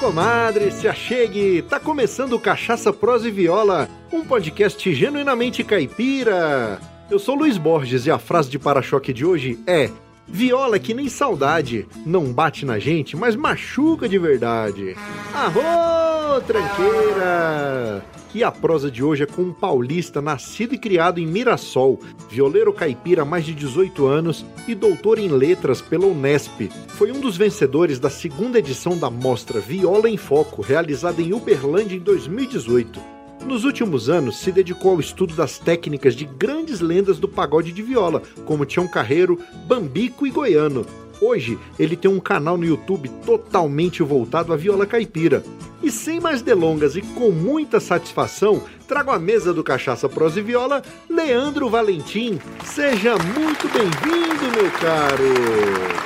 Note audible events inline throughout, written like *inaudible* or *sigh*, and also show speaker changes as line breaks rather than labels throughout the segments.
comadre, se achegue! Tá começando Cachaça Prosa e Viola, um podcast genuinamente caipira. Eu sou Luiz Borges e a frase de para-choque de hoje é: Viola que nem saudade, não bate na gente, mas machuca de verdade. Arro, tranqueira! E a prosa de hoje é com um paulista nascido e criado em Mirassol, violeiro caipira há mais de 18 anos e doutor em letras pela Unesp. Foi um dos vencedores da segunda edição da mostra Viola em Foco, realizada em Uberlândia em 2018. Nos últimos anos, se dedicou ao estudo das técnicas de grandes lendas do pagode de viola, como Tião Carreiro, Bambico e Goiano. Hoje, ele tem um canal no YouTube totalmente voltado à viola caipira. E sem mais delongas e com muita satisfação, trago à mesa do Cachaça Prosa e Viola, Leandro Valentim. Seja muito bem-vindo, meu caro!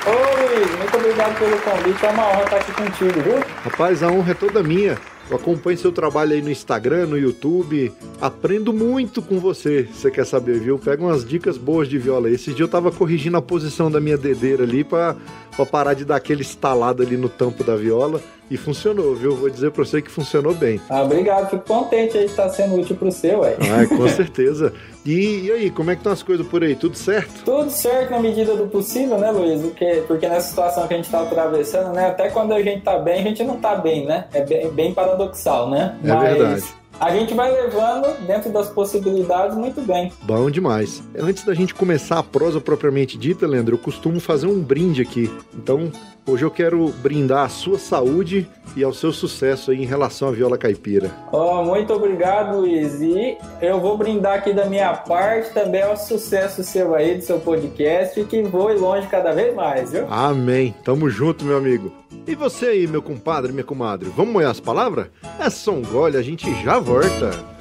Oi, muito obrigado pelo convite, é uma honra estar aqui contigo, viu?
Rapaz, a honra é toda minha. Eu acompanho seu trabalho aí no Instagram, no YouTube. Aprendo muito com você. Você quer saber, viu? Pega umas dicas boas de viola. Esse dia eu tava corrigindo a posição da minha dedeira ali pra, pra parar de dar aquele estalado ali no tampo da viola. E funcionou, viu? Vou dizer pra você que funcionou bem.
Ah, obrigado, fico contente aí de estar sendo útil pro seu, ué.
Ah, com certeza. E, e, aí, como é que estão as coisas por aí? Tudo certo?
Tudo certo na medida do possível, né, Luiz? Porque, porque nessa situação que a gente tá atravessando, né? Até quando a gente tá bem, a gente não tá bem, né? É bem, bem paradoxal, né?
É Mas... verdade
a gente vai levando dentro das possibilidades muito bem.
Bom demais. Antes da gente começar a prosa propriamente dita, Leandro, eu costumo fazer um brinde aqui. Então, Hoje eu quero brindar a sua saúde e ao seu sucesso aí em relação à viola caipira.
Oh, muito obrigado, Luiz. E eu vou brindar aqui da minha parte também ao sucesso seu aí, do seu podcast, que voe longe cada vez mais, viu?
Amém. Tamo junto, meu amigo. E você aí, meu compadre, minha comadre, vamos molhar as palavras? É só um gole, a gente já volta.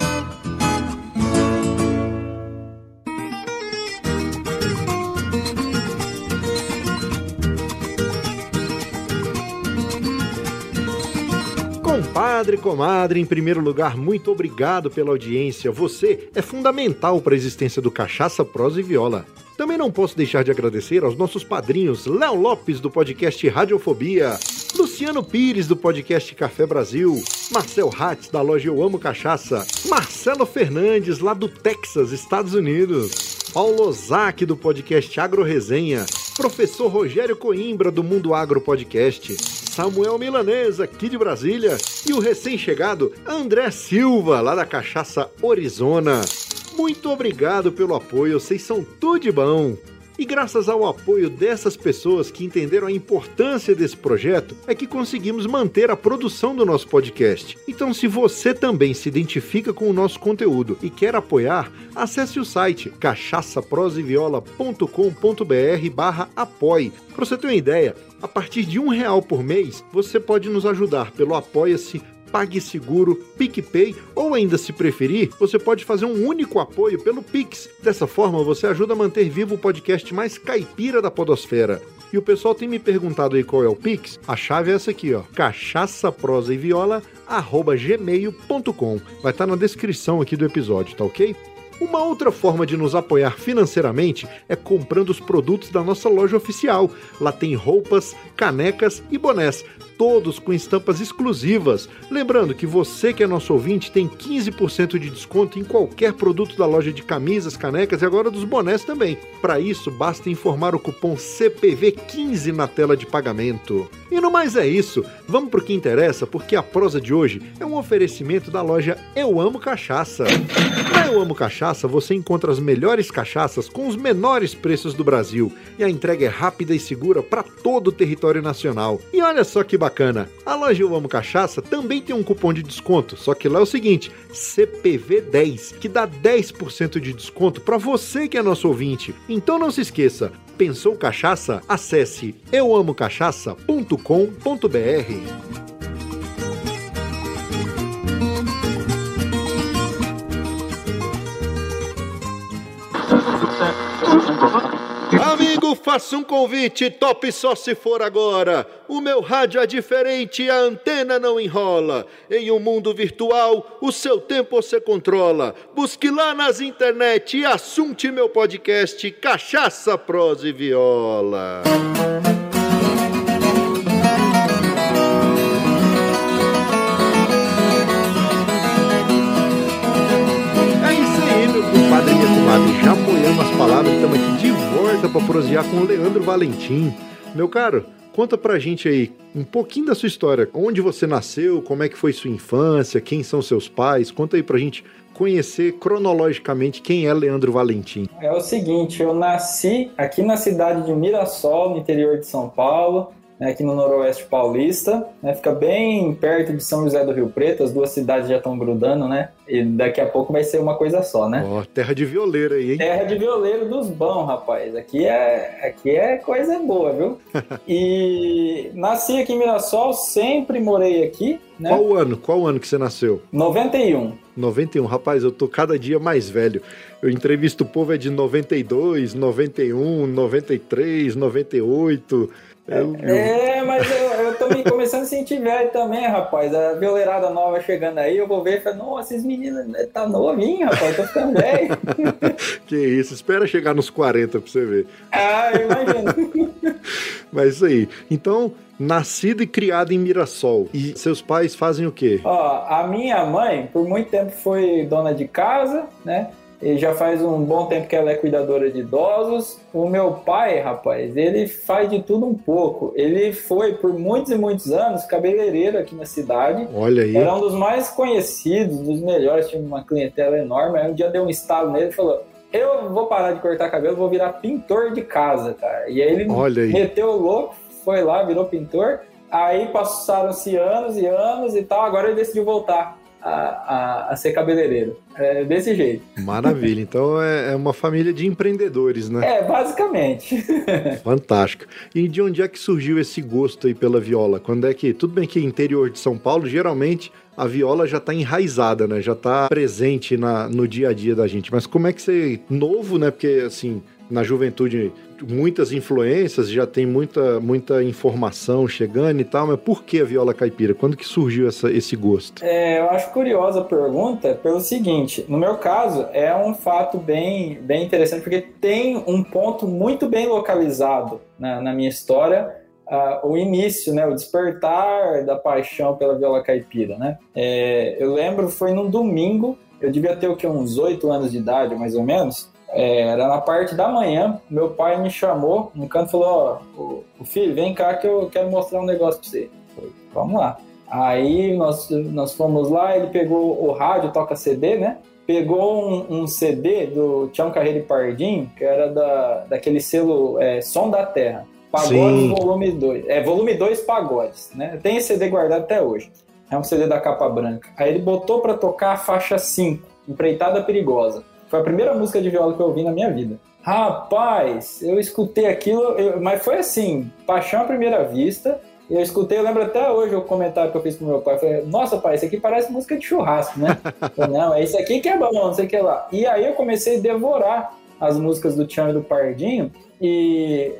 Compadre, comadre, em primeiro lugar, muito obrigado pela audiência. Você é fundamental para a existência do Cachaça, Prosa e Viola. Também não posso deixar de agradecer aos nossos padrinhos Léo Lopes, do podcast Radiofobia, Luciano Pires, do podcast Café Brasil, Marcel Hatz, da loja Eu Amo Cachaça, Marcelo Fernandes, lá do Texas, Estados Unidos, Paulo Ozaki, do podcast Agro Resenha, Professor Rogério Coimbra, do Mundo Agro Podcast, Samuel Milanesa, aqui de Brasília, e o recém-chegado André Silva, lá da Cachaça Orizona. Muito obrigado pelo apoio, vocês são tudo de bom. E graças ao apoio dessas pessoas que entenderam a importância desse projeto, é que conseguimos manter a produção do nosso podcast. Então, se você também se identifica com o nosso conteúdo e quer apoiar, acesse o site cachaçaproseviola.com.br barra apoie. Para você ter uma ideia, a partir de um real por mês, você pode nos ajudar pelo Apoia-se PagSeguro, PicPay ou ainda se preferir, você pode fazer um único apoio pelo Pix. Dessa forma, você ajuda a manter vivo o podcast mais caipira da podosfera. E o pessoal tem me perguntado aí qual é o Pix. A chave é essa aqui, ó. Cachaça, prosa e viola, arroba gmail.com. Vai estar tá na descrição aqui do episódio, tá ok? Uma outra forma de nos apoiar financeiramente é comprando os produtos da nossa loja oficial. Lá tem roupas, canecas e bonés todos com estampas exclusivas. Lembrando que você que é nosso ouvinte tem 15% de desconto em qualquer produto da loja de camisas, canecas e agora dos bonés também. Para isso, basta informar o cupom CPV15 na tela de pagamento. E no mais é isso, vamos pro que interessa, porque a prosa de hoje é um oferecimento da loja Eu Amo Cachaça. Na Eu Amo Cachaça você encontra as melhores cachaças com os menores preços do Brasil e a entrega é rápida e segura para todo o território nacional. E olha só que bacana. A loja Eu Amo Cachaça também tem um cupom de desconto, só que lá é o seguinte, CPV10, que dá 10% de desconto para você que é nosso ouvinte. Então não se esqueça, pensou cachaça? Acesse euamocachaça.com.br. Faça um convite, top só se for agora. O meu rádio é diferente, a antena não enrola. Em um mundo virtual, o seu tempo você controla. Busque lá nas internet e assunte meu podcast Cachaça, Prosa e Viola. Já apoiando as palavras, então, estamos aqui de volta para prosear com o Leandro Valentim. Meu caro, conta pra gente aí um pouquinho da sua história. Onde você nasceu, como é que foi sua infância, quem são seus pais? Conta aí pra gente conhecer cronologicamente quem é Leandro Valentim.
É o seguinte, eu nasci aqui na cidade de Mirassol, no interior de São Paulo né, aqui no Noroeste Paulista, né, fica bem perto de São José do Rio Preto, as duas cidades já estão grudando, né? E daqui a pouco vai ser uma coisa só, né?
Ó, oh, terra de violeiro aí, hein?
Terra de violeiro dos bons, rapaz. Aqui é, aqui é coisa boa, viu? *laughs* e nasci aqui em Mirassol, sempre morei aqui, né?
Qual ano? Qual ano que você nasceu?
91.
91, rapaz, eu tô cada dia mais velho. Eu entrevisto o povo é de 92, 91, 93, 98.
É, mas eu, eu tô me começando a sentir velho também, rapaz. A violeirada nova chegando aí, eu vou ver e falo, nossa, esses meninos né, tá novinho, rapaz, tô ficando velho. *laughs*
que isso, espera chegar nos 40 pra você ver.
Ah, eu imagino. *laughs*
mas isso aí. Então, nascido e criado em Mirassol. E seus pais fazem o quê?
Ó, a minha mãe, por muito tempo, foi dona de casa, né? E já faz um bom tempo que ela é cuidadora de idosos. O meu pai, rapaz, ele faz de tudo um pouco. Ele foi por muitos e muitos anos cabeleireiro aqui na cidade.
Olha aí.
Era um dos mais conhecidos, dos melhores, tinha uma clientela enorme. Aí um dia deu um estalo nele e falou: Eu vou parar de cortar cabelo, vou virar pintor de casa, cara. E aí ele
aí.
meteu o louco, foi lá, virou pintor. Aí passaram-se anos e anos e tal. Agora ele decidiu voltar a, a, a ser cabeleireiro. É desse jeito.
Maravilha. Então é, é uma família de empreendedores, né?
É, basicamente. *laughs*
Fantástico. E de onde é que surgiu esse gosto aí pela viola? Quando é que. Tudo bem que interior de São Paulo, geralmente a viola já está enraizada, né? Já está presente na, no dia a dia da gente. Mas como é que você. Novo, né? Porque assim na juventude muitas influências, já tem muita, muita informação chegando e tal, mas por que a viola caipira? Quando que surgiu essa, esse gosto?
É, eu acho curiosa a pergunta pelo seguinte, no meu caso é um fato bem, bem interessante, porque tem um ponto muito bem localizado na, na minha história, Uh, o início, né, o despertar da paixão pela viola caipira, né? É, eu lembro, foi num domingo, eu devia ter o que uns oito anos de idade, mais ou menos, era na parte da manhã, meu pai me chamou no canto e falou: Ó, o, filho, vem cá que eu quero mostrar um negócio pra você. Falei, Vamos lá. Aí nós, nós fomos lá, ele pegou o rádio, toca CD, né? Pegou um, um CD do Tião Carreiro e Pardim, que era da, daquele selo é, Som da Terra. Pagodes Sim. Volume 2. É, volume 2 Pagodes, né? Tem esse CD guardado até hoje. É um CD da capa branca. Aí ele botou para tocar a faixa 5, Empreitada Perigosa. Foi a primeira música de viola que eu ouvi na minha vida. Rapaz, eu escutei aquilo, eu, mas foi assim, paixão à primeira vista. Eu escutei, eu lembro até hoje o comentário que eu fiz pro meu pai. Eu falei, nossa, pai, isso aqui parece música de churrasco, né? *laughs* falei, não, é isso aqui que é bom, não sei o que lá. E aí eu comecei a devorar as músicas do Tião e do Pardinho. E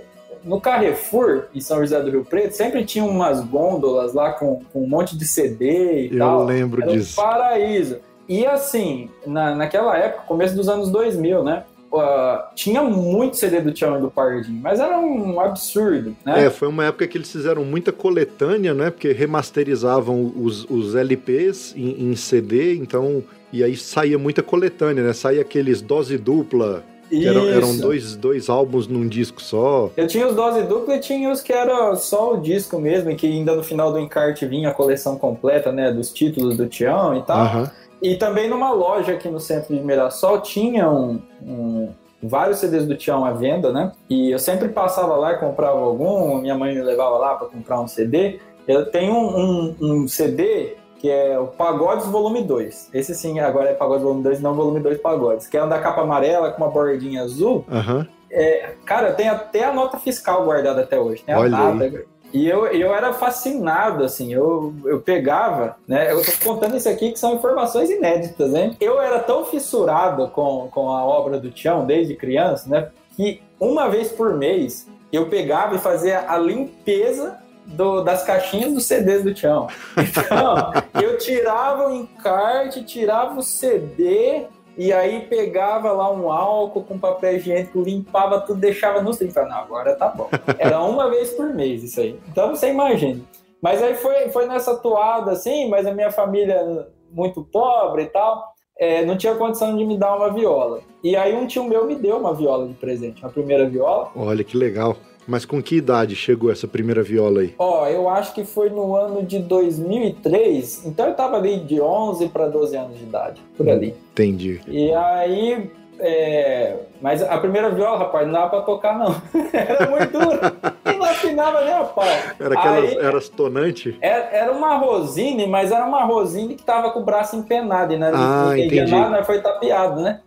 no Carrefour, em São José do Rio Preto, sempre tinha umas gôndolas lá com, com um monte de CD e
eu
tal.
Eu lembro
Era
disso.
Um paraíso. E assim, na, naquela época, começo dos anos 2000, né? Uh, tinha muito CD do Tião e do Pardinho, mas era um absurdo, né?
É, foi uma época que eles fizeram muita coletânea, né? Porque remasterizavam os, os LPs em, em CD, então... E aí saía muita coletânea, né? Saía aqueles dose dupla, eram, eram, dois, dois álbuns num disco só.
Eu tinha os dose dupla e tinha os que era só o disco mesmo, e que ainda no final do encarte vinha a coleção completa, né? Dos títulos do Tião e tal. Uhum. E também numa loja aqui no centro de Mirassol tinha um, um, vários CDs do Tião à venda, né? E eu sempre passava lá e comprava algum, minha mãe me levava lá para comprar um CD. Eu tenho um, um, um, CD que é o Pagodes Volume 2. Esse sim, agora é Pagodes Volume 2, não Volume 2 Pagodes. Que é um da capa amarela com uma bordinha azul.
Uhum.
É, cara, tem até a nota fiscal guardada até hoje. Tem a Olha data. Aí. E eu, eu era fascinado, assim, eu, eu pegava, né? Eu tô contando isso aqui que são informações inéditas, né? Eu era tão fissurado com, com a obra do Tião desde criança, né? Que uma vez por mês eu pegava e fazia a limpeza do, das caixinhas dos CDs do Tião. *laughs* Então, eu tirava o encarte, tirava o CD, e aí pegava lá um álcool com papel higiênico, limpava tudo, deixava no trilho. Falei, não, agora tá bom. *laughs* Era uma vez por mês isso aí. Então você imagina. Mas aí foi, foi nessa toada assim, mas a minha família muito pobre e tal. é, não tinha condição de me dar uma viola. E aí um tio meu me deu uma viola de presente, uma primeira viola.
Olha que legal. Mas com que idade chegou essa primeira viola aí?
Ó, eu acho que foi no ano de 2003, então eu tava ali de 11 para 12 anos de idade, por ali.
Entendi.
E aí é, mas a primeira viola, rapaz, não dava pra tocar, não. *laughs* era muito dura. E não afinava nem a pau.
Era aquelas, Aí, era tonante?
Era, era, uma Rosine, mas era uma Rosine que tava com o braço empenado. Né?
Ah, não entendi. Nada,
foi tapeado, né?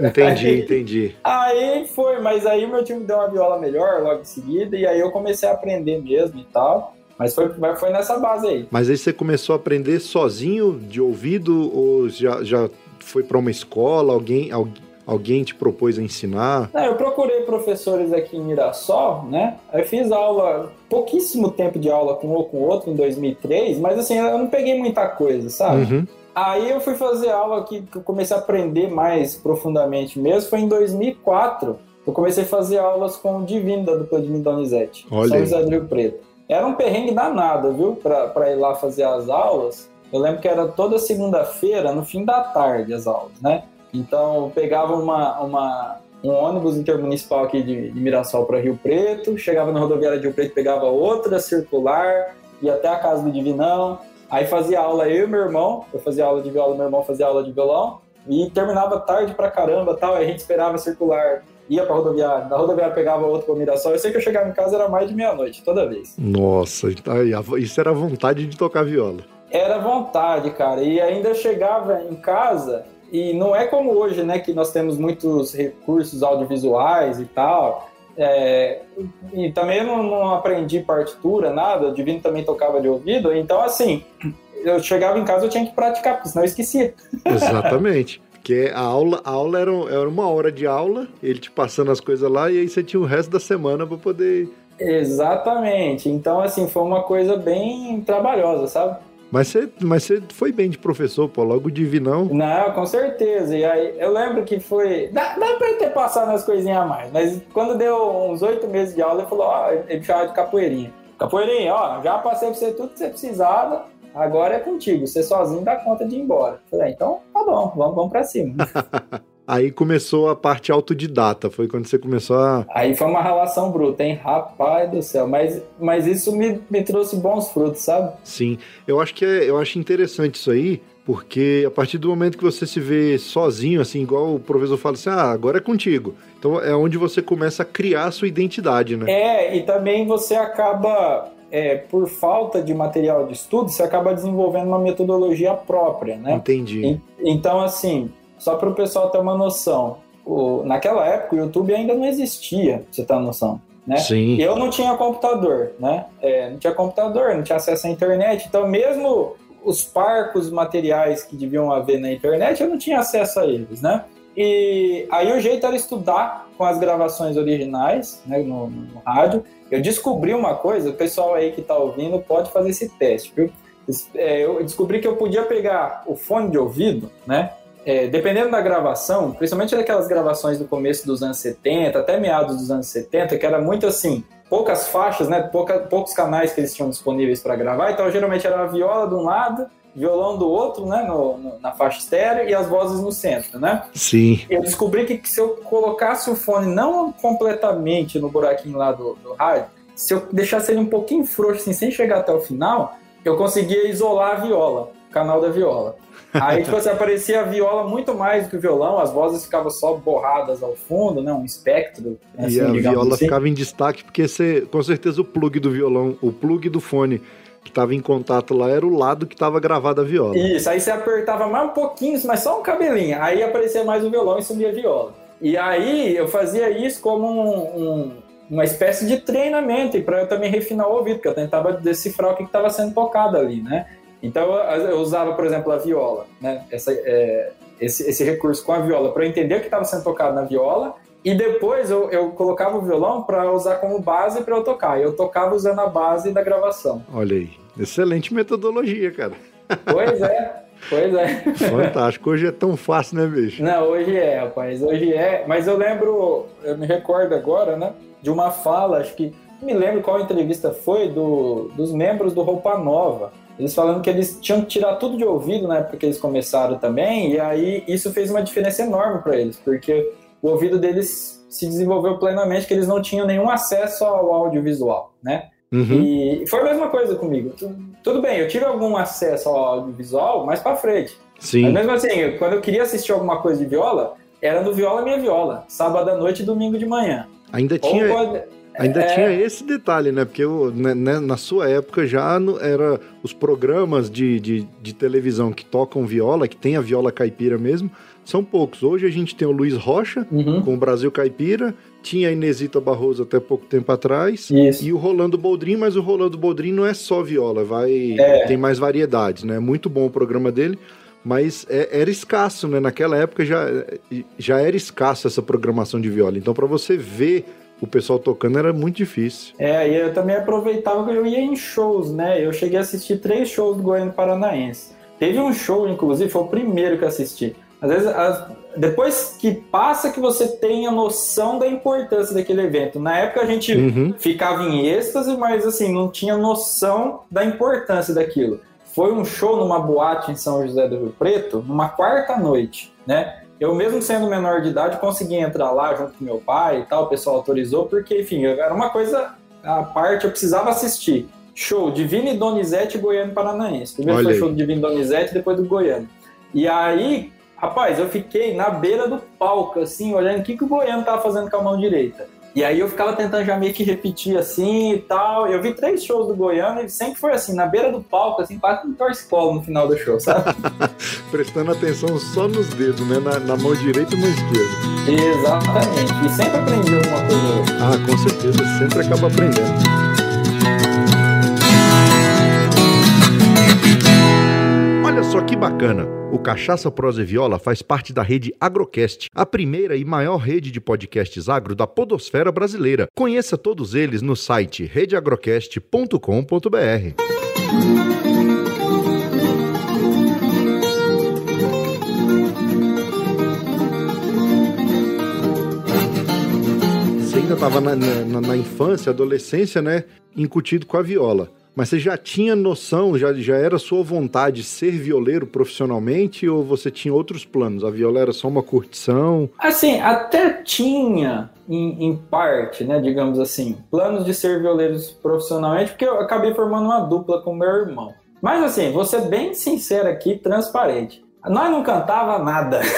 Entendi, aí, entendi.
Aí foi, mas aí meu time deu uma viola melhor logo em seguida, e aí eu comecei a aprender mesmo e tal. Mas foi, foi nessa base aí.
Mas aí você começou a aprender sozinho, de ouvido, ou já, já foi para uma escola? Alguém, alguém, Alguém te propôs a ensinar?
Não, eu procurei professores aqui em Mirassol, né? Eu fiz aula, pouquíssimo tempo de aula com um ou com outro em 2003, mas assim, eu não peguei muita coisa, sabe? Uhum. Aí eu fui fazer aula que, que eu comecei a aprender mais profundamente mesmo, foi em 2004. Eu comecei a fazer aulas com o Divino da dupla de Donizete,
Olha São
José do Rio Preto. Era um perrengue danado, viu? Pra, ir lá fazer as aulas. Eu lembro que era toda segunda-feira, no fim da tarde, as aulas, né? Então, pegava uma, uma, um ônibus intermunicipal aqui de, de Mirassol para Rio Preto, chegava na rodoviária de Rio Preto, pegava outra circular, ia até a casa do Divinão, aí fazia aula eu e meu irmão, eu fazia aula de viola, meu irmão fazia aula de violão, e terminava tarde pra caramba tal, aí a gente esperava circular, ia pra rodoviária, da rodoviária pegava outro pra Mirassol, eu sei que eu chegava em casa era mais de meia-noite, toda vez.
Nossa, isso era vontade de tocar viola.
Era vontade, cara, e ainda chegava em casa e não é como hoje, né, que nós temos muitos recursos audiovisuais e tal. É, e também eu não, não, aprendi partitura, nada, o Divino também tocava de ouvido, então assim, eu chegava em casa eu tinha que praticar, porque senão eu esquecia.
Exatamente. *laughs* Porque a aula, a aula era, era uma hora de aula, ele te passando as coisas lá, e aí você tinha o resto da semana para poder.
Exatamente. Então, assim, foi uma coisa bem trabalhosa, sabe?
Mas você, mas você foi bem de professor, pô, logo divinão.
Não, com certeza. E aí, eu lembro que foi. Dá, dá pra ter passado umas coisinhas a mais, mas quando deu uns oito meses de aula, ele falou: ó, ele me chamava de capoeirinha. Capoeirinha, ó, já passei pra você tudo que você precisava, agora é contigo. Você sozinho dá conta de ir embora. Eu falei: então tá bom, vamos, vamos pra cima. *laughs*
Aí começou a parte autodidata, foi quando você começou a.
Aí foi uma relação bruta, hein? Rapaz do céu. Mas, mas isso me, me trouxe bons frutos, sabe?
Sim. Eu acho que é, eu acho interessante isso aí, porque a partir do momento que você se vê sozinho, assim, igual o professor fala assim, ah, agora é contigo. Então é onde você começa a criar a sua identidade, né?
É, e também você acaba. É, por falta de material de estudo, você acaba desenvolvendo uma metodologia própria, né?
Entendi.
E, então, assim, só para o pessoal ter uma noção. O, naquela época o YouTube ainda não existia, pra você ter uma noção. Né?
Sim.
Eu não tinha computador, né? É, não tinha computador, não tinha acesso à internet, então mesmo os parcos materiais que deviam haver na internet, eu não tinha acesso a eles, né? E aí o jeito era estudar com as gravações originais, né, no, no rádio. Eu descobri uma coisa, o pessoal aí que está ouvindo pode fazer esse teste, viu? É, eu descobri que eu podia pegar o fone de ouvido, né? É, dependendo da gravação, principalmente daquelas gravações do começo dos anos 70, até meados dos anos 70, que era muito assim, poucas faixas, né, pouca, poucos canais que eles tinham disponíveis para gravar, então geralmente era a viola de um lado, violão do outro, né, no, no, na faixa estéreo e as vozes no centro, né?
Sim.
Eu descobri que, que se eu colocasse o fone não completamente no buraquinho lá do, do rádio, se eu deixasse ele um pouquinho frouxo, assim, sem chegar até o final, eu conseguia isolar a viola, o canal da viola. Aí, tipo assim, aparecia a viola muito mais do que o violão, as vozes ficavam só borradas ao fundo, né? Um espectro.
Assim, e a viola assim. ficava em destaque, porque você, com certeza o plug do violão, o plug do fone que estava em contato lá era o lado que estava gravada a viola.
Isso, aí você apertava mais um pouquinho, mas só um cabelinho. Aí aparecia mais o violão e sumia a viola. E aí eu fazia isso como um, um, uma espécie de treinamento, e para eu também refinar o ouvido, porque eu tentava decifrar o que estava sendo tocado ali, né? Então eu usava, por exemplo, a viola, né? Essa, é, esse, esse recurso com a viola para eu entender o que estava sendo tocado na viola e depois eu, eu colocava o violão para usar como base para eu tocar. Eu tocava usando a base da gravação.
Olha aí, excelente metodologia, cara.
Pois é. Pois é.
Fantástico. Hoje é tão fácil, né, bicho?
Não, hoje é, rapaz. Hoje é. Mas eu lembro, eu me recordo agora, né, de uma fala, acho que me lembro qual entrevista foi do, dos membros do Roupa Nova. Eles falando que eles tinham que tirar tudo de ouvido na época que eles começaram também, e aí isso fez uma diferença enorme para eles, porque o ouvido deles se desenvolveu plenamente, que eles não tinham nenhum acesso ao audiovisual, né? Uhum. E foi a mesma coisa comigo. Tudo bem, eu tive algum acesso ao audiovisual mais para frente. Sim. Mas mesmo assim, quando eu queria assistir alguma coisa de viola, era no Viola Minha Viola, sábado à noite e domingo de manhã.
Ainda tinha. Pode... Ainda é... tinha esse detalhe, né? Porque eu, né, né, na sua época já era os programas de, de, de, televisão que tocam viola, que tem a viola caipira mesmo, são poucos. Hoje a gente tem o Luiz Rocha uhum. com o Brasil Caipira, tinha a Inesita Barroso até pouco tempo atrás, Isso. e o Rolando Boldrin, mas o Rolando Boldrin não é só viola, vai é. tem mais variedades, né? Muito bom o programa dele mas é, era escasso, né? Naquela época já, já era escasso essa programação de viola. Então, para você ver o pessoal tocando era muito difícil.
É, e eu também aproveitava que eu ia em shows, né? Eu cheguei a assistir três shows do Goiânia Paranaense. Teve um show, inclusive, foi o primeiro que eu assisti. Às vezes, as, depois que passa que você tem a noção da importância daquele evento. Na época a gente uhum. ficava em êxtase, mas assim, não tinha noção da importância daquilo foi um show numa boate em São José do Rio Preto, numa quarta noite, né? Eu mesmo sendo menor de idade consegui entrar lá junto com meu pai e tal, o pessoal autorizou, porque, enfim, era uma coisa à parte, eu precisava assistir. Show Divine Donizete Goiano Paranaense. Primeiro Olha foi show do Divine Donizete, depois do Goiano. E aí, rapaz, eu fiquei na beira do palco, assim, olhando o que, que o Goiano tava fazendo com a mão direita. E aí eu ficava tentando já meio que repetir assim e tal. Eu vi três shows do Goiano e sempre foi assim, na beira do palco, assim, quase um torce-colo no final do show, sabe? *laughs*
Prestando atenção só nos dedos, né? Na, na, mão direita e mão esquerda.
Exatamente. E sempre aprendi alguma coisa.
Ah, com certeza, sempre acaba aprendendo. Olha só que bacana! O Cachaça Prosa e Viola faz parte da rede Agrocast, a primeira e maior rede de podcasts agro da podosfera brasileira. Conheça todos eles no site redeagrocast.com.br. Você ainda estava na, na, na infância, adolescência, né? Incutido com a viola. Mas você já tinha noção, já, já era sua vontade ser violeiro profissionalmente ou você tinha outros planos? A viola era só uma curtição?
Assim, até tinha, em, em parte, né, digamos assim, planos de ser violeiro profissionalmente, porque eu acabei formando uma dupla com meu irmão. Mas assim, vou ser bem sincero aqui, transparente. Nós não cantava nada. *laughs*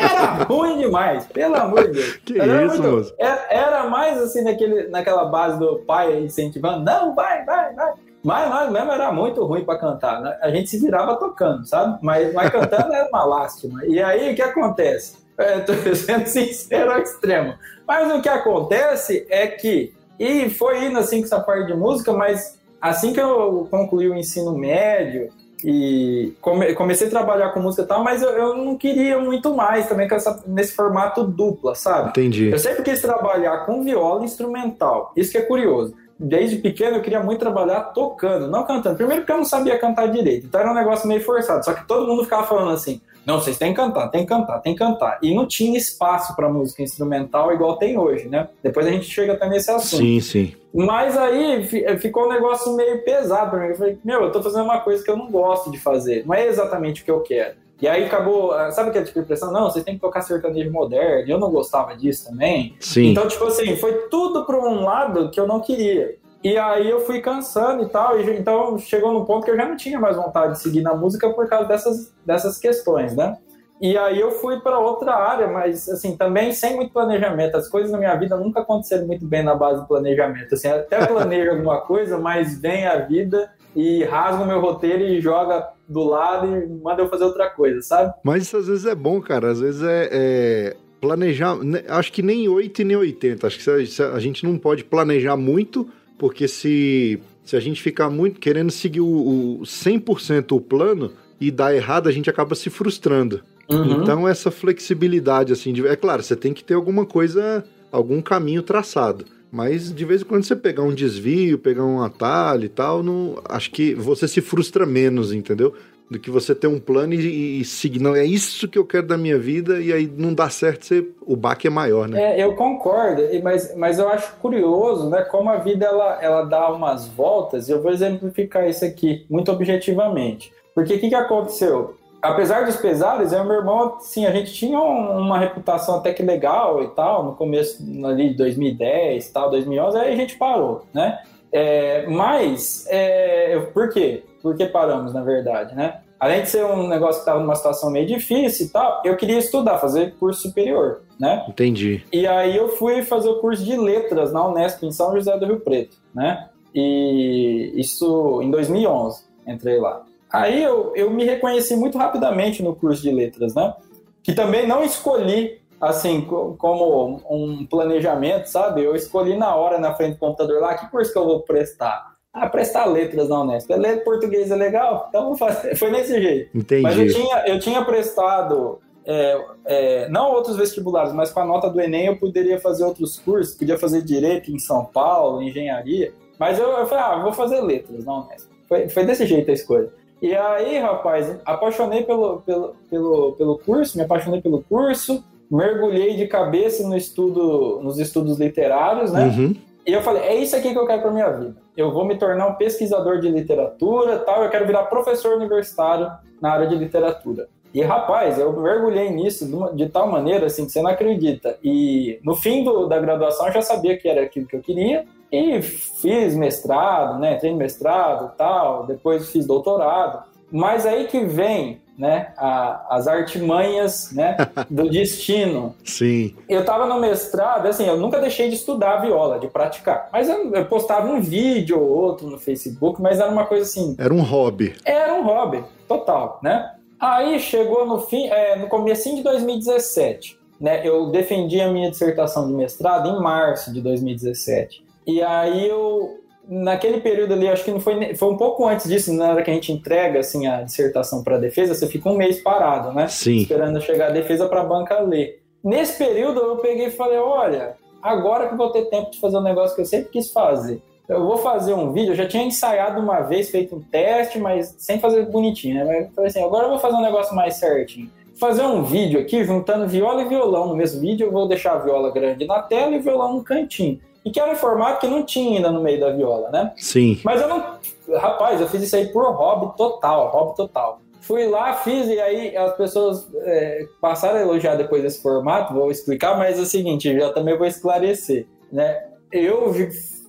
era ruim demais, pelo amor de Deus.
Que era isso, muito, moço?
Era, era, mais assim naquele, naquela base do pai incentivando, não, vai, vai, vai. Mas nós mesmo era muito ruim para cantar. Né? A gente se virava tocando, sabe? Mas, mas cantando era uma lástima. E aí o que acontece? Estou *laughs* sendo sincero ao extremo. Mas o que acontece é que, e foi indo assim com essa parte de música, mas assim que eu concluí o ensino médio, e come, comecei a trabalhar com música e tal, mas eu, eu não queria muito mais também com essa, nesse formato dupla, sabe?
Entendi.
Eu sempre quis trabalhar com viola instrumental. Isso que é curioso. Desde pequeno eu queria muito trabalhar tocando, não cantando. Primeiro porque eu não sabia cantar direito, então era um negócio meio forçado. Só que todo mundo ficava falando assim: não, vocês têm que cantar, tem que cantar, tem que cantar. E não tinha espaço para música instrumental igual tem hoje, né? Depois a gente chega até nesse assunto.
Sim, sim.
Mas aí ficou um negócio meio pesado pra mim. Eu falei, meu, eu tô fazendo uma coisa que eu não gosto de fazer. Não é exatamente o que eu quero. E aí acabou, ah, sabe aquela tipo de impressão? Não, vocês têm que tocar sertanejo moderno. Eu não gostava disso também.
Sim.
Então, tipo assim, foi tudo para um lado que eu não queria. E aí eu fui cansando e tal. E, então chegou no ponto que eu já não tinha mais vontade de seguir na música por causa dessas, dessas questões, né? E aí eu fui para outra área, mas assim, também sem muito planejamento. As coisas na minha vida nunca aconteceram muito bem na base do planejamento. Assim, até planejo alguma coisa, mas vem a vida e rasga o meu roteiro e joga do lado e manda eu fazer outra coisa, sabe?
Mas isso às vezes é bom, cara. Às vezes é, é planejar. Né, acho que nem 8 e nem 80. Acho que a gente não pode planejar muito, porque se, se a gente ficar muito querendo seguir o, o 100% o plano e dar errado, a gente acaba se frustrando. Uhum. Então, essa flexibilidade, assim, de, é claro, você tem que ter alguma coisa, algum caminho traçado. Mas de vez em quando você pegar um desvio, pegar um atalho e tal, não, acho que você se frustra menos, entendeu? Do que você ter um plano e, e. Não, é isso que eu quero da minha vida, e aí não dá certo, você, o baque é maior, né?
É, eu concordo, mas, mas eu acho curioso, né? Como a vida ela, ela dá umas voltas, e eu vou exemplificar isso aqui muito objetivamente. Porque o que, que aconteceu? Apesar dos pesares, e meu irmão, sim, a gente tinha uma reputação até que legal e tal, no começo ali de 2010 tal, 2011, aí a gente parou, né? É, mas, é, por quê? Por que paramos, na verdade, né? Além de ser um negócio que estava numa situação meio difícil e tal, eu queria estudar, fazer curso superior, né?
Entendi.
E aí eu fui fazer o curso de letras na Unesp, em São José do Rio Preto, né? E isso em 2011, entrei lá. Aí eu, eu me reconheci muito rapidamente no curso de letras, né? Que também não escolhi assim, como um planejamento, sabe? Eu escolhi na hora, na frente do computador lá, que curso que eu vou prestar? Ah, prestar letras na Unesp. Ler português é legal? Então vou fazer. *laughs* Foi desse jeito.
Entendi.
Mas eu tinha, eu tinha prestado, é, é, não outros vestibulares, mas com a nota do Enem eu poderia fazer outros cursos, podia fazer Direito em São Paulo, Engenharia. Mas eu, eu falei, ah, vou fazer letras na Unesp. Foi, foi desse jeito a escolha. E aí, rapaz, apaixonei pelo, pelo, pelo, pelo curso, me apaixonei pelo curso, mergulhei de cabeça no estudo, nos estudos literários, né? Uhum. E eu falei, é isso aqui que eu quero para minha vida. Eu vou me tornar um pesquisador de literatura, tal. Eu quero virar professor universitário na área de literatura. E rapaz, eu mergulhei nisso de, tal maneira assim que você não acredita. E no fim do, da graduação eu já sabia que era aquilo que eu queria e fiz mestrado, né? Entrei mestrado, tal. Depois fiz doutorado. Mas aí que vem né, a, as artimanhas né, *laughs* do destino.
Sim.
Eu estava no mestrado, assim, eu nunca deixei de estudar viola, de praticar. Mas eu, eu, postava um vídeo ou outro no Facebook, mas era uma coisa assim.
Era um hobby.
Era um hobby, total, né? Aí chegou no fim, é, no começo de 2017, né? Eu defendi a minha dissertação de mestrado em março de 2017. E aí eu naquele período ali, acho que não foi, foi um pouco antes disso, na hora que a gente entrega assim a dissertação para a defesa, você fica um mês parado, né?
Sim.
Esperando chegar a defesa para a banca ler. Nesse período eu peguei e falei, olha, agora que eu vou ter tempo de fazer um negócio que eu sempre quis fazer. Eu vou fazer um vídeo, eu já tinha ensaiado uma vez, feito um teste, mas sem fazer bonitinho, né? Mas eu falei assim, agora eu vou fazer um negócio mais certinho. Fazer um vídeo aqui juntando viola e violão no mesmo vídeo, eu vou deixar a viola grande na tela e o violão no cantinho. E que era um formato que não tinha ainda no meio da viola, né?
Sim.
Mas eu não. Rapaz, eu fiz isso aí por hobby total, hobby total. Fui lá, fiz, e aí as pessoas é, passaram a elogiar depois desse formato, vou explicar, mas é o seguinte, já também vou esclarecer, né? Eu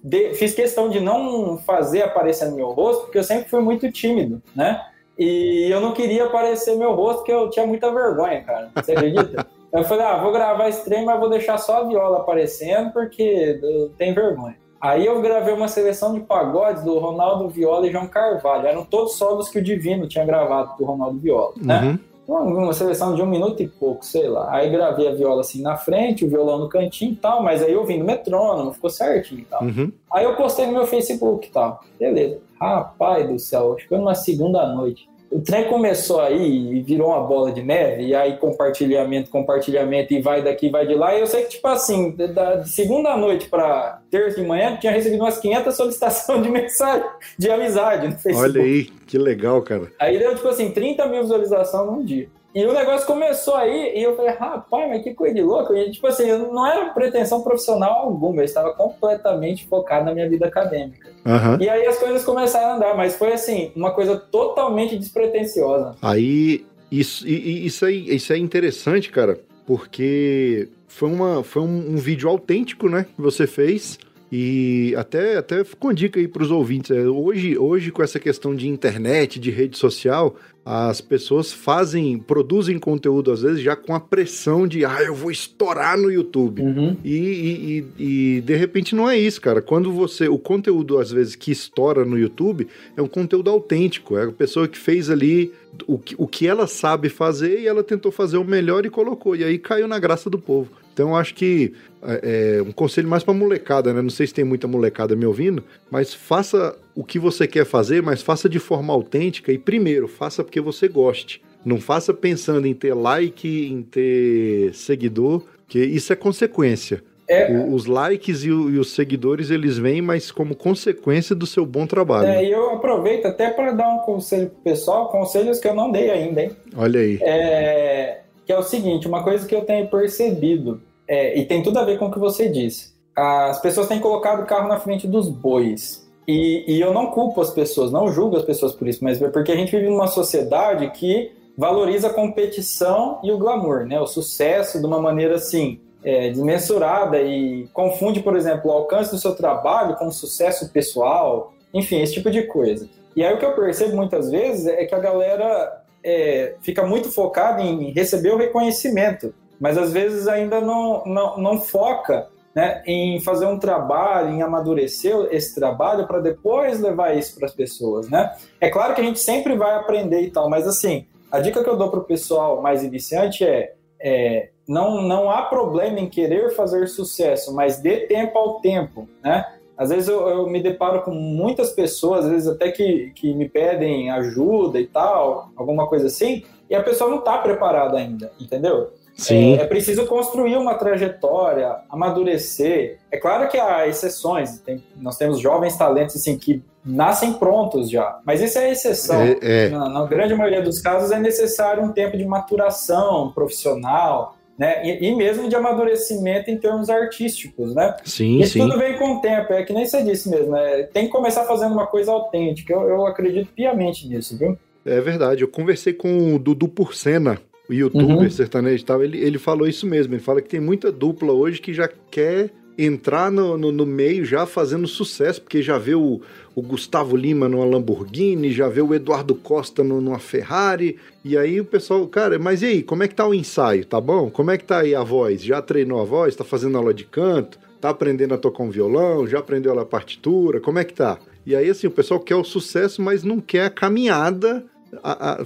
de, fiz questão de não fazer aparecer no meu rosto, porque eu sempre fui muito tímido, né? E eu não queria aparecer meu rosto, porque eu tinha muita vergonha, cara. Você acredita? *laughs* Eu falei, ah, vou gravar esse trem, mas vou deixar só a viola aparecendo porque tem vergonha. Aí eu gravei uma seleção de pagodes do Ronaldo Viola e João Carvalho. Eram todos solos que o Divino tinha gravado do Ronaldo Viola, né? Uhum. Uma seleção de um minuto e pouco, sei lá. Aí gravei a viola assim na frente, o violão no cantinho e tal, mas aí eu vim no metrônomo, ficou certinho e tal. Uhum. Aí eu postei no meu Facebook e tal. Beleza. Rapaz do céu, acho que foi numa segunda noite o trem começou aí e virou uma bola de neve, e aí compartilhamento, compartilhamento, e vai daqui, vai de lá. E eu sei que, tipo assim, da segunda noite para terça de manhã, tinha recebido umas 500 *laughs* solicitações de mensagem, de amizade no
Facebook. Olha aí, que legal, cara.
Aí deu, tipo assim, 30 mil visualizações num dia. E o negócio começou aí, e eu falei, rapaz, mas que coisa de louco. E, tipo assim, não era pretensão profissional alguma, eu estava completamente focado na minha vida acadêmica. Uhum. E aí as coisas começaram a andar, mas foi assim, uma coisa totalmente despretensiosa.
Aí, isso, isso, aí, isso é interessante, cara, porque foi, uma, foi um, um vídeo autêntico, né, que você fez. E até, até com dica aí para os ouvintes. É, hoje, hoje, com essa questão de internet, de rede social, as pessoas fazem, produzem conteúdo às vezes já com a pressão de, ah, eu vou estourar no YouTube. Uhum. E, e, e, de repente não é isso, cara. Quando você, o conteúdo às vezes que estoura no YouTube é um conteúdo autêntico, é a pessoa que fez ali o que, o que ela sabe fazer e ela tentou fazer o melhor e colocou. E aí caiu na graça do povo. Então acho que é, é um conselho mais para molecada, né? Não sei se tem muita molecada me ouvindo, mas faça o que você quer fazer, mas faça de forma autêntica e primeiro faça porque você goste. Não faça pensando em ter like, em ter seguidor, que isso é consequência. É, o, os likes e, o, e, os seguidores eles vêm, mas como consequência do seu bom trabalho.
É, e eu aproveito até para dar um conselho pro pessoal, conselhos que eu não dei ainda, hein?
Olha aí.
É, que é o seguinte, uma coisa que eu tenho percebido, é, e tem tudo a ver com o que você disse. As pessoas têm colocado o carro na frente dos bois. E, e eu não culpo as pessoas, não julgo as pessoas por isso, mas é porque a gente vive numa sociedade que valoriza a competição e o glamour, né? O sucesso de uma maneira assim é, desmensurada e confunde, por exemplo, o alcance do seu trabalho com o sucesso pessoal, enfim, esse tipo de coisa. E aí o que eu percebo muitas vezes é que a galera é, fica muito focada em receber o reconhecimento, mas às vezes ainda não, não, não foca né, em fazer um trabalho, em amadurecer esse trabalho para depois levar isso para as pessoas, né? É claro que a gente sempre vai aprender e tal, mas assim, a dica que eu dou para o pessoal mais iniciante é, é não, não há problema em querer fazer sucesso, mas dê tempo ao tempo, né? Às vezes eu, eu, me deparo com muitas pessoas, às vezes até que, que me pedem ajuda e tal, alguma coisa assim, e a pessoa não está preparada ainda, entendeu?
Sim.
É, é, preciso construir uma trajetória, amadurecer. É claro que há exceções, tem, nós temos jovens talentos assim que nascem prontos já, mas isso é exceção. É, é. Na, na grande maioria dos casos é necessário um tempo de maturação profissional, né? E, e, mesmo de amadurecimento em termos artísticos, né?
Sim,
Isso
sim.
tudo vem com o tempo, é que nem você disse mesmo, né? Tem que começar fazendo uma coisa autêntica. Eu, eu acredito piamente nisso, viu?
É verdade. Eu conversei com o Dudu Porcena, o youtuber uhum. sertanejo e tal. Ele, ele falou isso mesmo. Ele fala que tem muita dupla hoje que já quer entrar no, no, no meio já fazendo sucesso, porque já vê o, o Gustavo Lima numa Lamborghini, já vê o Eduardo Costa numa Ferrari, e aí o pessoal, cara, mas e aí, como é que tá o ensaio? Tá bom? Como é que tá aí a voz? Já treinou a voz? Tá fazendo aula de canto? Tá aprendendo a tocar um violão? Já aprendeu a partitura? Como é que tá? E aí, assim, o pessoal quer o sucesso, mas não quer a caminhada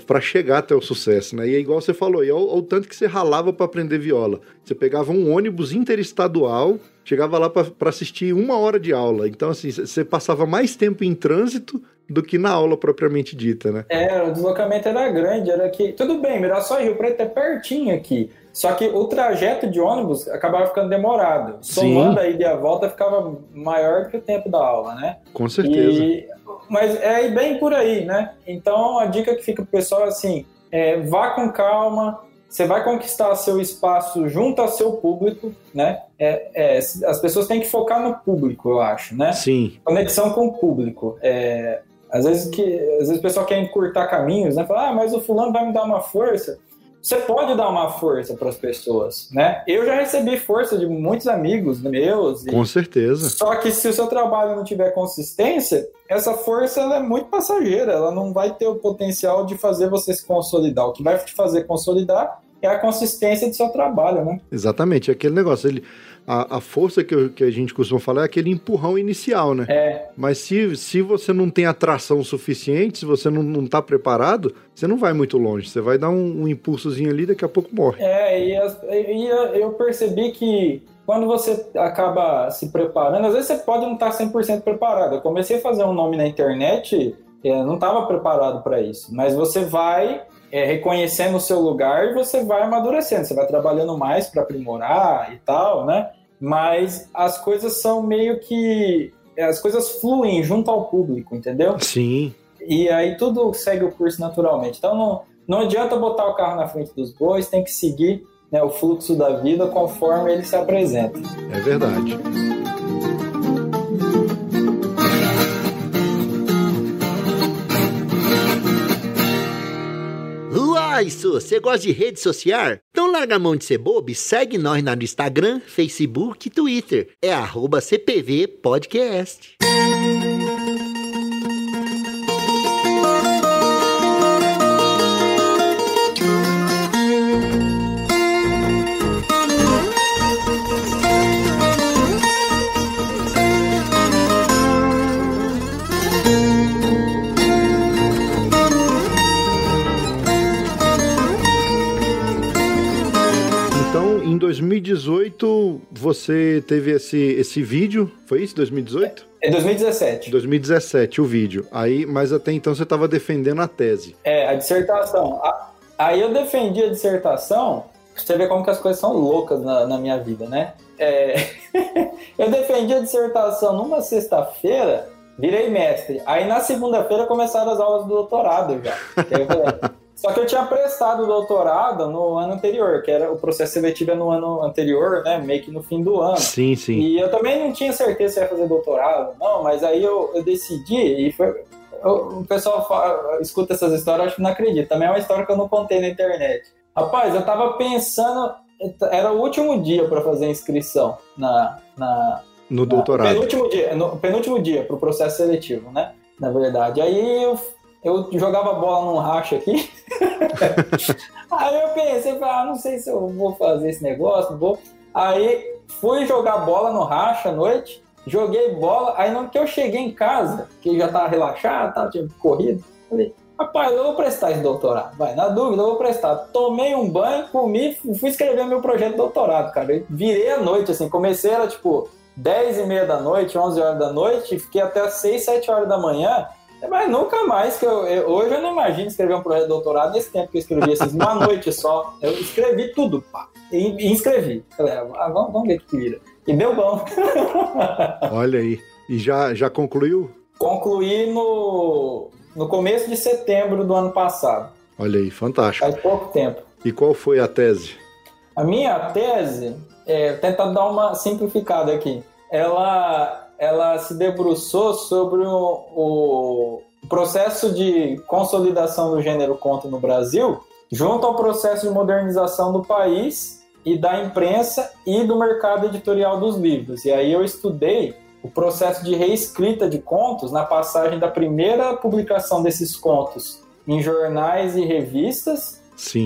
para chegar até o sucesso, né? E é igual você falou, e o tanto que você ralava para aprender viola. Você pegava um ônibus interestadual, chegava lá para assistir uma hora de aula. Então, assim, você passava mais tempo em trânsito do que na aula propriamente dita, né?
É, o deslocamento era grande, era que... Tudo bem, Mirassol e Rio Preto é pertinho aqui, só que o trajeto de ônibus acabava ficando demorado. Somando a ida e a volta ficava maior que o tempo da aula, né?
Com certeza.
E... Mas é bem por aí, né? Então a dica que fica pro pessoal é assim: é, vá com calma, você vai conquistar seu espaço junto ao seu público, né? É, é, as pessoas têm que focar no público, eu acho, né?
Sim.
Conexão com o público. É, às vezes que às vezes o pessoal quer encurtar caminhos, né? Falar, ah, mas o fulano vai me dar uma força você pode dar uma força para as pessoas, né? Eu já recebi força de muitos amigos meus.
Com certeza.
Só que se o seu trabalho não tiver consistência, essa força é muito passageira, ela não vai ter o potencial de fazer você se consolidar. O que vai te fazer consolidar é a consistência do seu trabalho, né?
Exatamente, aquele negócio. Ele, a, a força que, eu, que, a gente costuma falar é aquele empurrão inicial, né?
É.
Mas se, se você não tem atração suficiente, se você não, não tá preparado, você não vai muito longe. Você vai dar um, um impulsozinho ali daqui a pouco morre.
É, e, as, e eu percebi que quando você acaba se preparando, às vezes você pode não estar 100% preparado. Eu comecei a fazer um nome na internet, eu não estava preparado para isso, mas você vai é, reconhecendo o seu lugar e você vai amadurecendo, você vai trabalhando mais para aprimorar e tal, né? Mas as coisas são meio que. As coisas fluem junto ao público, entendeu?
Sim.
E aí tudo segue o curso naturalmente. Então não, não adianta botar o carro na frente dos bois, tem que seguir né, o fluxo da vida conforme ele se apresenta.
É verdade.
Isso, você gosta de rede social? Então larga a mão de ser bobo e segue nós no Instagram, Facebook e Twitter. É arroba.
2018 você teve esse, esse vídeo, foi isso? 2018?
É 2017.
2017 o vídeo. Aí, mas até então você estava defendendo a tese.
É, a dissertação. Aí eu defendi a dissertação você vê como que as coisas são loucas na, na minha vida, né? É... *laughs* eu defendi a dissertação numa sexta-feira, virei mestre. Aí na segunda-feira começaram as aulas do doutorado já. *laughs* Só que eu tinha prestado o doutorado no ano anterior, que era o processo seletivo é no ano anterior, né? Meio que no fim do ano.
Sim, sim.
E eu também não tinha certeza se ia fazer doutorado, não, mas aí eu, eu decidi e foi. o pessoal fala, escuta essas histórias, eu acho que não acredita. Também é uma história que eu não contei na internet. Rapaz, eu tava pensando, era o último dia para fazer a inscrição na, na
no doutorado.
Penúltimo dia, no penúltimo dia para o processo seletivo, né? Na verdade. Aí eu eu jogava bola num racha aqui. *laughs* aí eu pensei, ah, não sei se eu vou fazer esse negócio, não vou. Aí fui jogar bola no racha à noite, joguei bola, aí no que eu cheguei em casa, que já tava relaxado, tava, tinha corrido, falei, rapaz, eu vou prestar esse doutorado. Vai, na dúvida, eu vou prestar. Tomei um banho, comi, fui escrever meu projeto de doutorado, cara. Eu virei à noite, assim, comecei, era tipo 10 e meia da noite, 11 horas da noite, fiquei até as 6, 7 horas da manhã, mas nunca mais que eu, eu, Hoje eu não imagino escrever um projeto de doutorado nesse tempo que eu escrevi, assim, uma *laughs* noite só. Eu escrevi tudo, pá. E, e inscrevi. Falei, ah, vamos, vamos ver o que vira. E deu bom. *laughs*
Olha aí. E já, já concluiu?
Concluí no, no começo de setembro do ano passado.
Olha aí, fantástico.
Faz pouco tempo.
E qual foi a tese?
A minha tese, é, tentar dar uma simplificada aqui. Ela ela se debruçou sobre o, o processo de consolidação do gênero conto no Brasil, junto ao processo de modernização do país e da imprensa e do mercado editorial dos livros. E aí eu estudei o processo de reescrita de contos na passagem da primeira publicação desses contos em jornais e revistas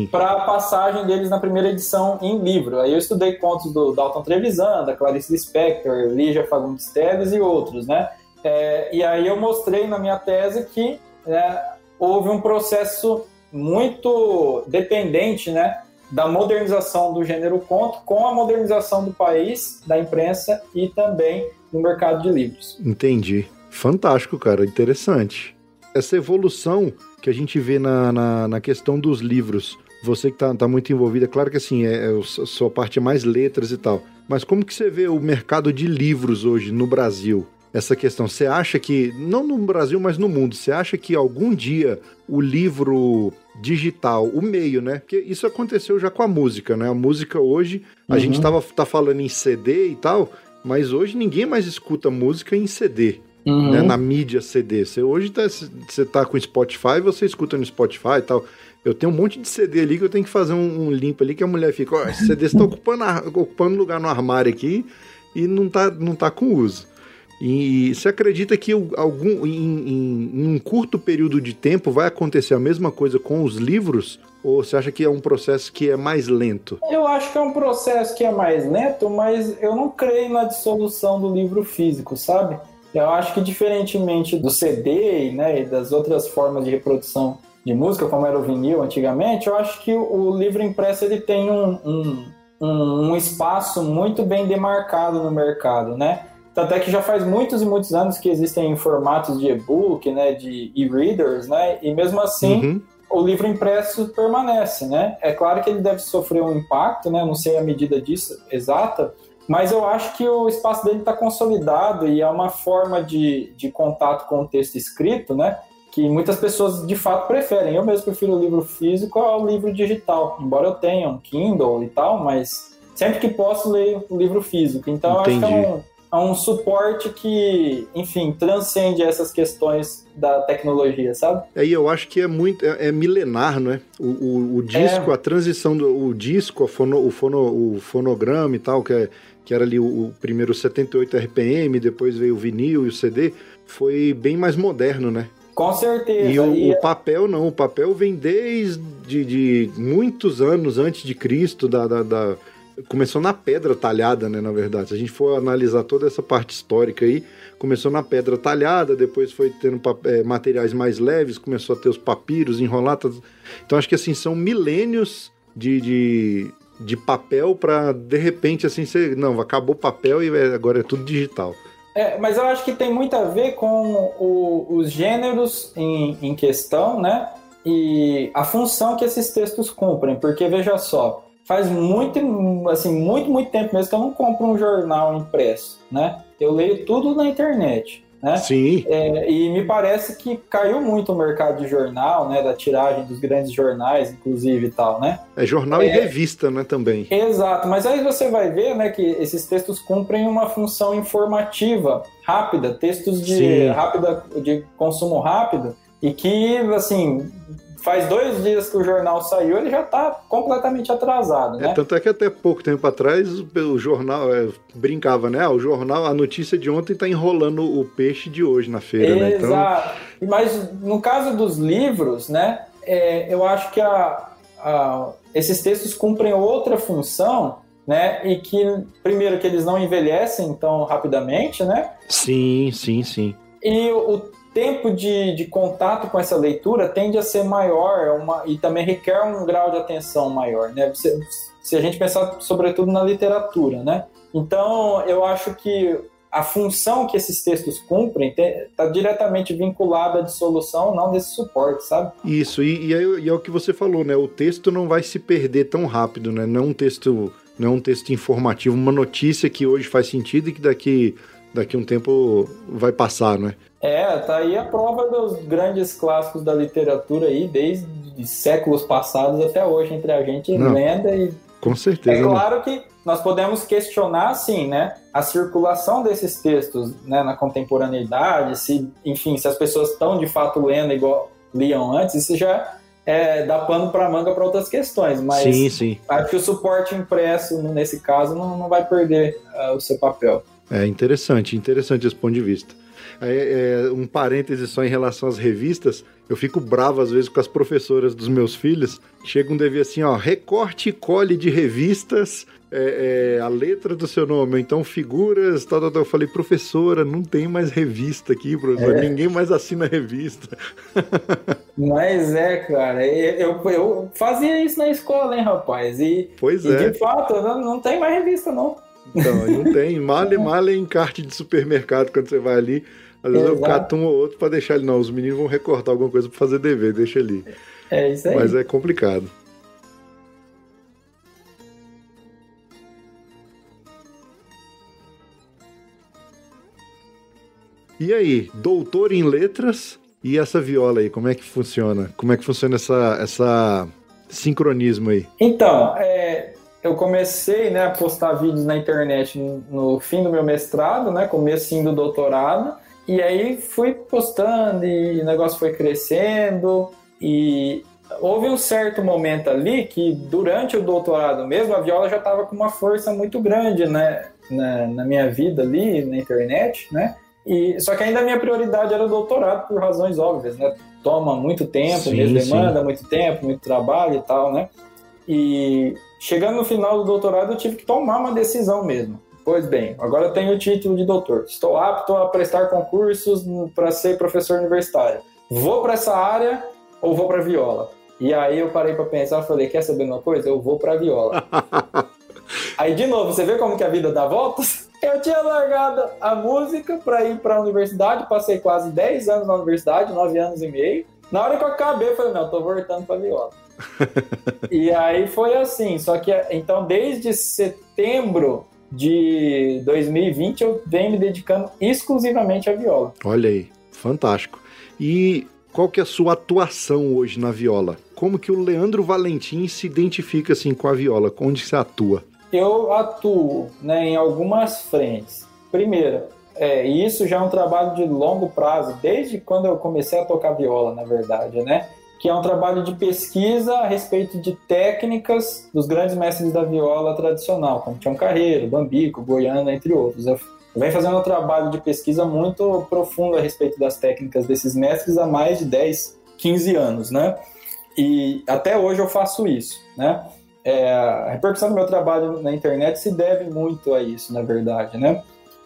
para a passagem deles na primeira edição em livro. Aí eu estudei contos do Dalton Trevisan, da Clarice Lispector, Lígia Fagundes Teles e outros, né? É, e aí eu mostrei na minha tese que é, houve um processo muito dependente, né, da modernização do gênero conto com a modernização do país, da imprensa e também do mercado de livros.
Entendi. Fantástico, cara. Interessante. Essa evolução que a gente vê na, na, na questão dos livros. Você que está tá muito envolvida, claro que assim, é, é, a sua parte é mais letras e tal. Mas como que você vê o mercado de livros hoje no Brasil? Essa questão, você acha que, não no Brasil, mas no mundo, você acha que algum dia o livro digital, o meio, né? Porque isso aconteceu já com a música, né? A música hoje, a uhum. gente tava, tá falando em CD e tal, mas hoje ninguém mais escuta música em CD uhum. né, na mídia CD. Você hoje tá, você tá com Spotify, você escuta no Spotify e tal. Eu tenho um monte de CD ali que eu tenho que fazer um, um limpo ali que a mulher fica, ó, oh, esse CD está ocupando, ocupando lugar no armário aqui e não tá, não tá com uso. E você acredita que algum, em, em, em, um curto período de tempo vai acontecer a mesma coisa com os livros? Ou você acha que é um processo que é mais lento?
Eu acho que é um processo que é mais lento, mas eu não creio na dissolução do livro físico, sabe? Eu acho que diferentemente do CD né, e das outras formas de reprodução de música, como era o vinil antigamente, eu acho que o livro impresso ele tem um, um, um, espaço muito bem demarcado no mercado, né? Tanto é que já faz muitos e muitos anos que existem formatos de e-book, né, de e-readers, né? E mesmo assim, uhum. o livro impresso permanece, né? É claro que ele deve sofrer um impacto, né? Não sei a medida disso exata, mas eu acho que o espaço dele está consolidado e é uma forma de, de contato com o texto escrito, né? Que muitas pessoas de fato preferem. Eu mesmo prefiro o livro físico ao livro digital, embora eu tenha um Kindle e tal, mas sempre que posso leio o livro físico. Então Entendi. acho que é um, é um suporte que, enfim, transcende essas questões da tecnologia, sabe?
Aí é, eu acho que é muito é, é milenar, não é? O, o, o disco, é. a transição do o disco, fono, o, fono, o fonograma e tal, que é que era ali o, o primeiro 78 RPM, depois veio o vinil e o CD, foi bem mais moderno, né?
Com certeza.
E o, e o, papel não, o papel vem desde de, muitos anos antes de Cristo, da, da, da, começou na pedra talhada, né, na verdade. Se a gente for analisar toda essa parte histórica aí, começou na pedra talhada, depois foi tendo é, materiais mais leves, começou a ter os papiros enrolados. Então acho que assim, são milênios de, de, de papel para de repente assim ser não acabou o papel e é, agora é tudo digital
é, mas eu acho que tem muito a ver com o, os gêneros em, em questão né e a função que esses textos cumprem porque veja só faz muito, assim, muito, muito tempo mesmo que eu não compro um jornal impresso, né? Eu leio tudo na internet. Né?
Sim.
É, e me parece que caiu muito o mercado de jornal, né? Da tiragem dos grandes jornais, inclusive e tal, né?
É jornal é, e revista, né? Também.
Exato, mas aí você vai ver, né, que esses textos cumprem uma função informativa rápida, textos de rápida de consumo rápido e que assim faz dois dias que o jornal saiu, ele já está completamente atrasado, é, né?
É, tanto é que até pouco tempo atrás o jornal é, brincava, né? Ah, o jornal, a notícia de ontem está enrolando o peixe de hoje na feira,
né? Então... Exato. Mas no caso dos livros, né? É, eu acho que a, a, esses textos cumprem outra função, né? E que, primeiro, que eles não envelhecem tão rapidamente, né?
Sim, sim, sim.
E o tempo de, de contato com essa leitura tende a ser maior é uma, e também requer um grau de atenção maior, né? Se, se a gente pensar sobretudo na literatura, né? Então, eu acho que a função que esses textos cumprem está diretamente vinculada à dissolução, não desse suporte, sabe?
Isso, e, e, é, e, é, o que você falou, né? O texto não vai se perder tão rápido, né? Não é um texto, não é um texto informativo, uma notícia que hoje faz sentido e que daqui, daqui um tempo vai passar, né?
É, tá aí a prova dos grandes clássicos da literatura aí, desde séculos passados até hoje, entre a gente Não, lenda e.
Com certeza.
É claro né? que nós podemos questionar, sim, né, a circulação desses textos né, na contemporaneidade, se, enfim, se as pessoas estão de fato lendo igual liam antes, isso já é, dá pano para manga para outras questões, mas
sim, sim.
acho que o suporte impresso, nesse caso, não, não vai perder uh, o seu papel.
É interessante, interessante esse ponto de vista. É, é, um parêntese só em relação às revistas, eu fico bravo às vezes com as professoras dos meus filhos. Chega um dever assim, ó, recorte e cole de revistas, é, é, a letra do seu nome, então figuras, tal, tal, tal. Eu falei, professora, não tem mais revista aqui, professor, é. ninguém mais assina revista. *laughs*
Mas é, cara, eu, eu fazia isso na escola, hein, rapaz? E,
pois
e
é.
de fato, não, não tem mais revista, não.
Então, não tem. Male, male em carte de supermercado quando você vai ali. Às vezes Exato. eu cato um ou outro para deixar ele. Não, os meninos vão recortar alguma coisa para fazer dever, deixa ali.
É isso aí.
Mas é complicado. E aí, doutor em letras e essa viola aí, como é que funciona? Como é que funciona essa, essa sincronismo aí?
Então, é, eu comecei né, a postar vídeos na internet no fim do meu mestrado, né, comecinho do doutorado, e aí fui postando e o negócio foi crescendo e houve um certo momento ali que durante o doutorado mesmo a viola já estava com uma força muito grande né, na, na, minha vida ali na internet, né? E, só que ainda a minha prioridade era o doutorado por razões óbvias, né? Toma muito tempo, sim, demanda sim. muito tempo, muito trabalho e tal, né? E chegando no final do doutorado eu tive que tomar uma decisão mesmo. Pois bem, agora eu tenho o título de doutor. Estou apto a prestar concursos para ser professor universitário. Vou para essa área ou vou para viola? E aí eu parei para pensar, falei, quer saber uma coisa? Eu vou para viola. *laughs* aí de novo, você vê como que a vida dá voltas? *laughs* Eu tinha largado a música para ir para a universidade, passei quase 10 anos na universidade, 9 anos e meio. Na hora que eu acabei, eu falei, não, tô voltando para viola. *laughs* e aí foi assim, só que então desde setembro de 2020 eu venho me dedicando exclusivamente à viola.
Olha aí, fantástico. E qual que é a sua atuação hoje na viola? Como que o Leandro Valentim se identifica assim com a viola? Onde você atua?
Eu atuo né, em algumas frentes. Primeira, é, isso já é um trabalho de longo prazo, desde quando eu comecei a tocar viola, na verdade, né? Que é um trabalho de pesquisa a respeito de técnicas dos grandes mestres da viola tradicional, como Tião Carreiro, Bambico, Goiânia, entre outros. Eu venho fazendo um trabalho de pesquisa muito profundo a respeito das técnicas desses mestres há mais de 10, 15 anos, né? E até hoje eu faço isso, né? É, a repercussão do meu trabalho na internet se deve muito a isso, na verdade, né?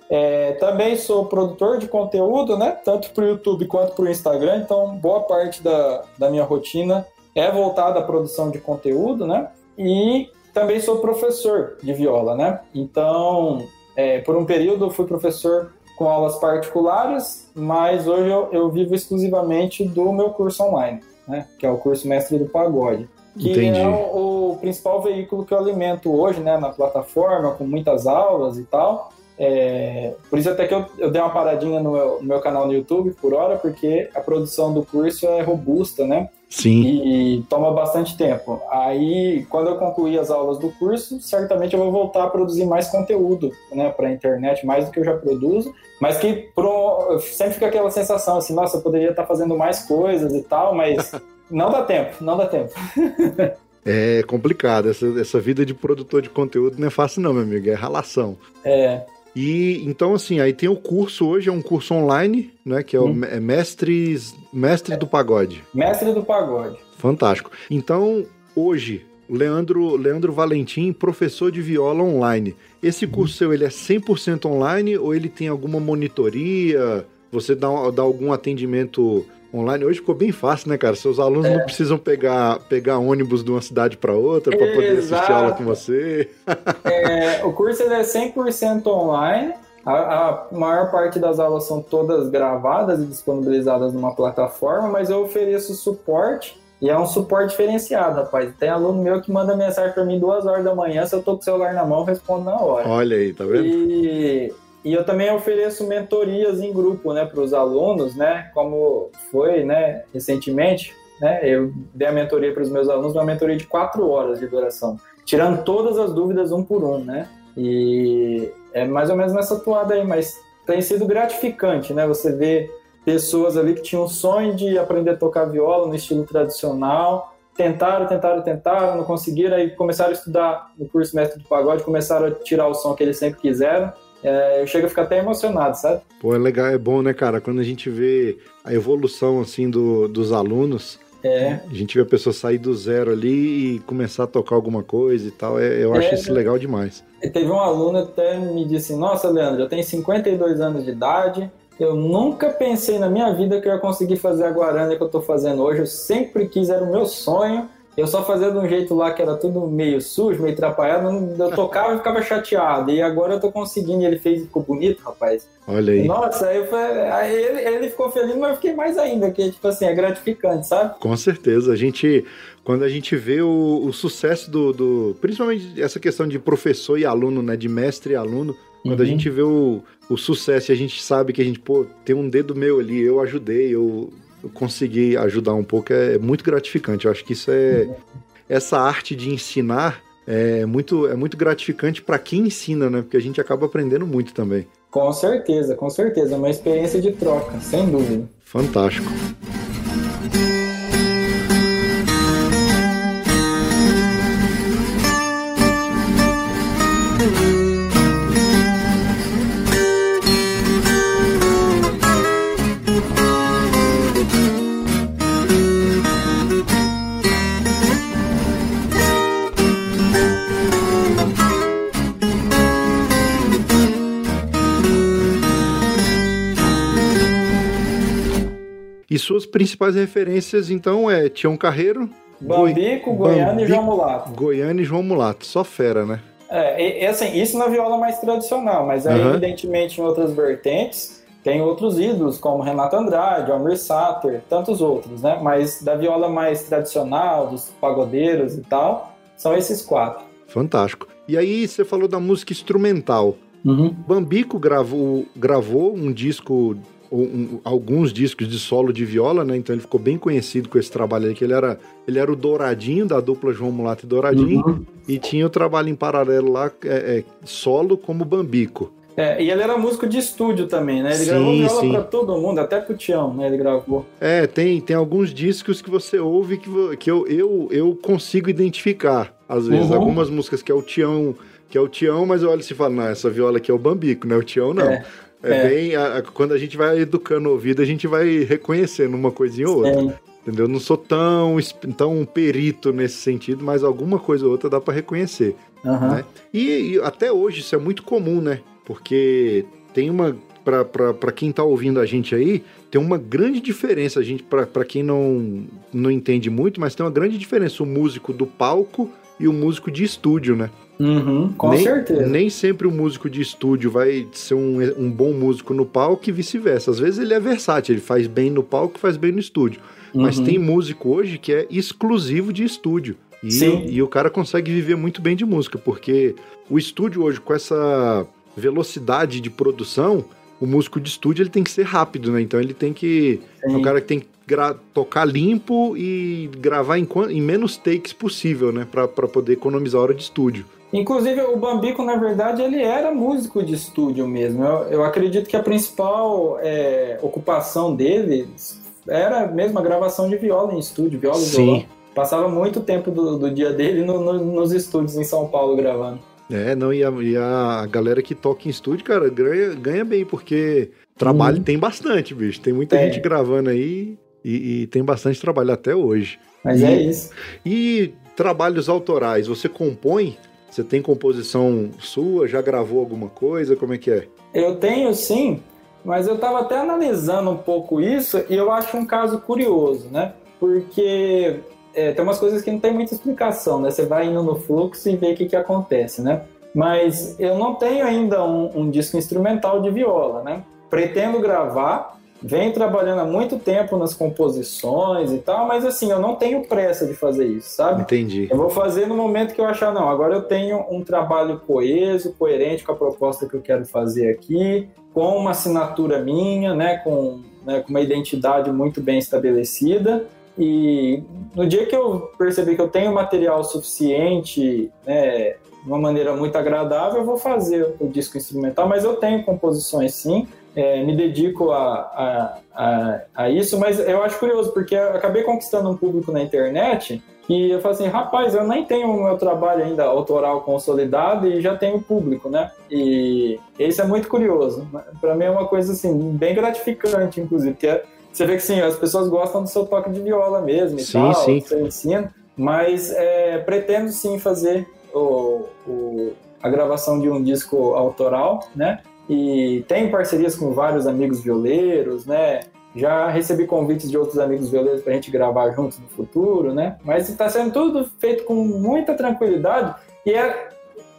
É, também sou produtor de conteúdo, né? Tanto para o YouTube quanto para o Instagram. Então, boa parte da, da minha rotina é voltada à produção de conteúdo, né? E também sou professor de viola, né? Então, é, por um período eu fui professor com aulas particulares, mas hoje eu, eu vivo exclusivamente do meu curso online, né? Que é o curso Mestre do Pagode. que
Entendi.
é o, o principal veículo que eu alimento hoje, né, na plataforma, com muitas aulas e tal. É, por isso até que eu, eu dei uma paradinha no meu, no meu canal no YouTube por hora, porque a produção do curso é robusta, né?
Sim.
E toma bastante tempo. Aí, quando eu concluir as aulas do curso, certamente eu vou voltar a produzir mais conteúdo, né, para a internet, mais do que eu já produzo, mas que pro, sempre fica aquela sensação assim, nossa, eu poderia estar fazendo mais coisas e tal, mas *laughs* não dá tempo, não dá tempo. *laughs*
É complicado. Essa, essa vida de produtor de conteúdo não é fácil, não, meu amigo. É ralação.
É,
E então, assim, aí tem o curso hoje, é um curso online, né? Que é o
Hum.
é Mestres, Mestre do Pagode.
mestre do pagode.
Fantástico. Então, hoje, Leandro, Leandro Valentim, professor de viola online. Esse curso seu, ele é 100% online ou ele tem alguma monitoria? Você dá, dá algum atendimento online? Hoje ficou bem fácil, né, cara? Seus alunos não precisam pegar, pegar ônibus de uma cidade para outra para poder assistir aula com você. *laughs*
É, o curso é 100% online. A, a maior parte das aulas são todas gravadas e disponibilizadas numa plataforma, mas eu ofereço suporte e é um suporte diferenciado, rapaz. Tem aluno meu que manda mensagem para mim duas horas da manhã, se eu tô com o celular na mão, respondo na hora.
Olha aí, tá vendo?
E, e eu também ofereço mentorias em grupo, né, para os alunos, né, como foi, né, recentemente, né, eu dei a mentoria para os meus alunos, uma mentoria de quatro horas de duração, tirando todas as dúvidas um por um, né, e é mais ou menos nessa toada aí, mas tem sido gratificante, né, você vê pessoas ali que tinham o sonho de aprender a tocar viola no estilo tradicional, tentaram, tentaram, tentaram, não conseguiram, aí começaram a estudar no curso Mestre do Pagode, começaram a tirar o som que eles sempre quiseram. É, eu chego a ficar até emocionado, sabe?
Pô, é legal, é bom, né, cara? Quando a gente vê a evolução, assim, do, dos alunos,
É,
a gente vê a pessoa sair do zero ali e começar a tocar alguma coisa e tal. É, eu acho
É,
isso legal demais.
teve um aluno que até me disse: Nossa, Leandro, eu tenho 52 anos de idade. Eu nunca pensei na minha vida que eu ia conseguir fazer a guarana que eu tô fazendo hoje. Eu sempre quis, era o meu sonho. Eu só fazia de um jeito lá que era tudo meio sujo, meio atrapalhado. Eu tocava e ficava chateado. E agora eu tô conseguindo. E ele fez e ficou bonito, rapaz.
Olha aí.
Nossa, aí, falei- aí ele, ele ficou feliz, mas eu fiquei mais ainda, que tipo assim, é gratificante, sabe?
Com certeza. A gente, quando a gente vê o, o sucesso do, do- Principalmente essa questão de professor e aluno, né? De mestre e aluno. Quando a
Uhum.
gente vê o, o sucesso e a gente sabe que a gente, pô, tem um dedo meu ali, eu ajudei, eu, eu consegui ajudar um pouco, é muito gratificante. Eu acho que isso é. Essa arte de ensinar é muito, é muito gratificante para quem ensina, né? Porque a gente acaba aprendendo muito também.
Com certeza, com certeza. É uma experiência de troca, sem dúvida.
Fantástico. E suas principais referências, então, é Tião Carreiro,
Bambico,
Goi-
Goiânia e
Bambico,
João Mulato.
Goiânia e João Mulato. Só fera, né?
É, e, e, assim, isso na viola mais tradicional, mas aí,
Aham.
evidentemente, em outras vertentes, tem outros ídolos, como Renato Andrade, Almir Sater, tantos outros, né? Mas da viola mais tradicional, dos pagodeiros e tal, são esses quatro.
Fantástico. E aí, você falou da música instrumental. Bambico gravou, gravou um disco, um- alguns discos de solo de viola, né? Então ele ficou bem conhecido com esse trabalho aí, que ele era, ele era o Douradinho, da dupla João Mulato e Douradinho,
Uhum.
e tinha o trabalho em paralelo lá, é, é, solo como Bambico.
É, e ele era músico de estúdio também, né? Ele
Sim,
gravou viola
sim.
pra todo mundo, até pro Tião, né? Ele gravou.
É, tem, tem alguns discos que você ouve que, que eu, eu, eu consigo identificar, às vezes.
Uhum.
Algumas músicas que é o Tião, que é o Tião, mas eu olho e falo, não, essa viola aqui é o Bambico, não é o Tião, não. É,
É, é.
bem. a- a- quando a gente vai educando o ouvido, a gente vai reconhecendo uma coisinha ou outra. Entendeu? Eu não sou tão, tão perito nesse sentido, mas alguma coisa ou outra dá pra reconhecer.
Aham.
né? E, e até hoje isso é muito comum, né? Porque tem uma. Pra quem tá ouvindo a gente aí, tem uma grande diferença. A gente, pra quem não, não entende muito, mas tem uma grande diferença o músico do palco e o músico de estúdio, né?
Uhum, com
nem,
certeza.
Nem sempre o músico de estúdio vai ser um, um bom músico no palco e vice-versa. Às vezes ele é versátil, ele faz bem no palco e faz bem no estúdio. Mas
Uhum.
tem músico hoje que é exclusivo de estúdio. E, Sim. e o cara consegue viver muito bem de música, porque o estúdio hoje, com essa velocidade de produção, o músico de estúdio ele tem que ser rápido, né? Então ele tem que. Sim. É um cara que tem que tocar limpo e gravar em, em menos takes possível, né? Pra, pra poder economizar a hora de estúdio.
Inclusive, o Bambico, na verdade, ele era músico de estúdio mesmo. Eu, eu acredito que a principal é, ocupação dele era mesmo a gravação de viola em estúdio, viola e violão. Passava muito tempo do, do dia dele no, no, nos estúdios em São Paulo gravando.
É, não, e a, e a galera que toca em estúdio, cara, ganha, ganha bem, porque trabalho hum. tem bastante, bicho. Tem muita é. gente gravando aí e, e, tem bastante trabalho até hoje.
Mas
e,
é isso.
E trabalhos autorais, você compõe? Você tem composição sua? Já gravou alguma coisa? Como é que é?
Eu tenho sim, mas eu estava até analisando um pouco isso e eu acho um caso curioso, né? Porque é, tem umas coisas que não tem muita explicação, né? Você vai indo no fluxo e vê o que, que acontece, né? Mas eu não tenho ainda um, um disco instrumental de viola, né? Pretendo gravar, venho trabalhando há muito tempo nas composições e tal, mas assim, eu não tenho pressa de fazer isso, sabe?
Entendi.
Eu vou fazer no momento que eu achar, não, agora eu tenho um trabalho coeso, coerente com a proposta que eu quero fazer aqui, com uma assinatura minha, né, com, né, com uma identidade muito bem estabelecida. E no dia que eu perceber que eu tenho material suficiente, né, de uma maneira muito agradável, eu vou fazer o disco instrumental, mas eu tenho composições sim, é, me dedico a, a, a, a, isso, mas eu acho curioso, porque eu acabei conquistando um público na internet e eu falo assim, rapaz, eu nem tenho o meu trabalho ainda autoral consolidado e já tenho público, né? E isso é muito curioso. Para mim é uma coisa assim, bem gratificante, inclusive, porque é você vê que sim, as pessoas gostam do seu toque de viola mesmo e sim, tal, sim. do seu ensino, mas é, pretendo sim fazer o, o, a gravação de um disco autoral, né? E tenho parcerias com vários amigos violeiros, né? Já recebi convites de outros amigos violeiros para a gente gravar juntos no futuro, né? Mas está sendo tudo feito com muita tranquilidade e é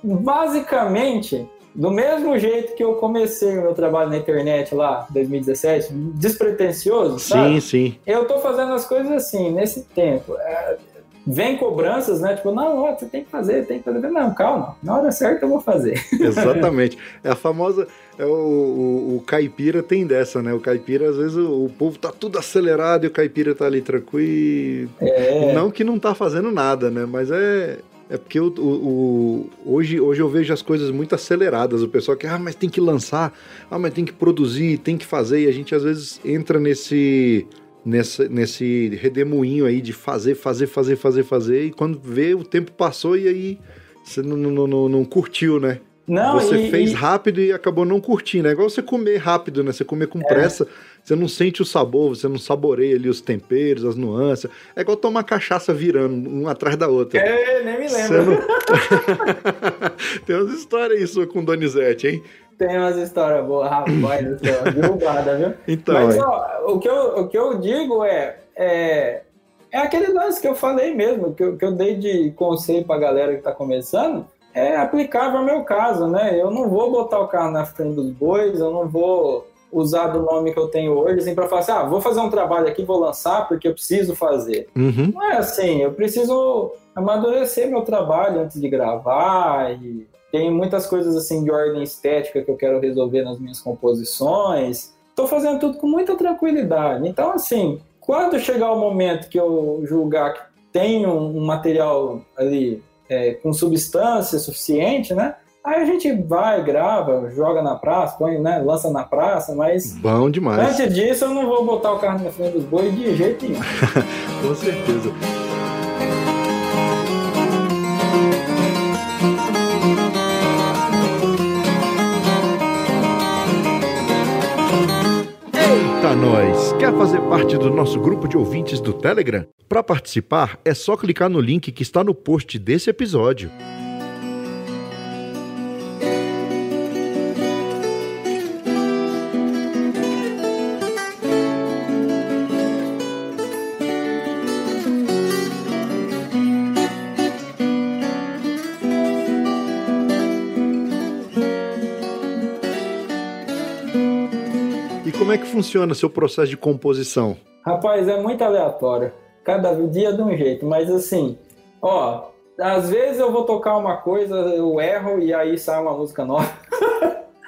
basicamente do mesmo jeito que eu comecei o meu trabalho na internet lá, 2017, despretensioso, sabe?
Sim, sim.
Eu tô fazendo as coisas assim, nesse tempo. É, vem cobranças, né? Tipo, não, ó, você tem que fazer, tem que fazer. Não, calma, na hora certa eu vou fazer. *laughs*
Exatamente. É a famosa. É o, o, o, caipira tem dessa, né? O caipira, às vezes, o, o, povo tá tudo acelerado e o caipira tá ali tranquilo. É. Não que não tá fazendo nada, né? Mas é, é porque o, o, o, hoje, hoje eu vejo as coisas muito aceleradas. O pessoal quer, ah, mas tem que lançar, ah, mas tem que produzir, tem que fazer. E a gente às vezes entra nesse, nessa, nesse redemoinho aí de fazer, fazer, fazer, fazer, fazer. E quando vê, o tempo passou e aí você não, não, não, não curtiu, né? Não, você e, fez e... rápido e acabou não curtindo. É igual você comer rápido, né? Você comer com é. pressa, você não sente o sabor, você não saboreia ali os temperos, as nuances. É igual tomar cachaça virando, uma atrás da outra.
É, nem me lembro. Não... *laughs*
Tem umas histórias isso com Donizete, hein?
Tem umas histórias boas, rapaz do céu, *laughs* derrubada, viu?
Então,
Mas, ó, o, que eu, o que eu digo é, é, é aquele lance que eu falei mesmo, que eu, que eu dei de conselho pra galera que tá começando, é aplicável ao meu caso, né? Eu não vou botar o carro na frente dos bois, eu não vou usar do nome que eu tenho hoje assim, para falar assim, ah, vou fazer um trabalho aqui, vou lançar porque eu preciso fazer.
Uhum.
Não é assim, eu preciso amadurecer meu trabalho antes de gravar e tem muitas coisas assim de ordem estética que eu quero resolver nas minhas composições. Estou fazendo tudo com muita tranquilidade. Então, assim, quando chegar o momento que eu julgar que tem um material ali é, com substância suficiente, né? Aí a gente vai, grava, joga na praça, põe, né, lança na praça, mas.
Bom demais.
Antes disso, eu não vou botar o carro na frente dos bois de jeito nenhum. *laughs*
com certeza. Eita, nós! Quer fazer parte do nosso grupo de ouvintes do Telegram? Para participar, é só clicar no link que está no post desse episódio. Funciona seu processo de composição?
Rapaz, é muito aleatório cada dia de um jeito, mas assim, Ó, às vezes eu vou tocar uma coisa, eu erro e aí sai uma música nova.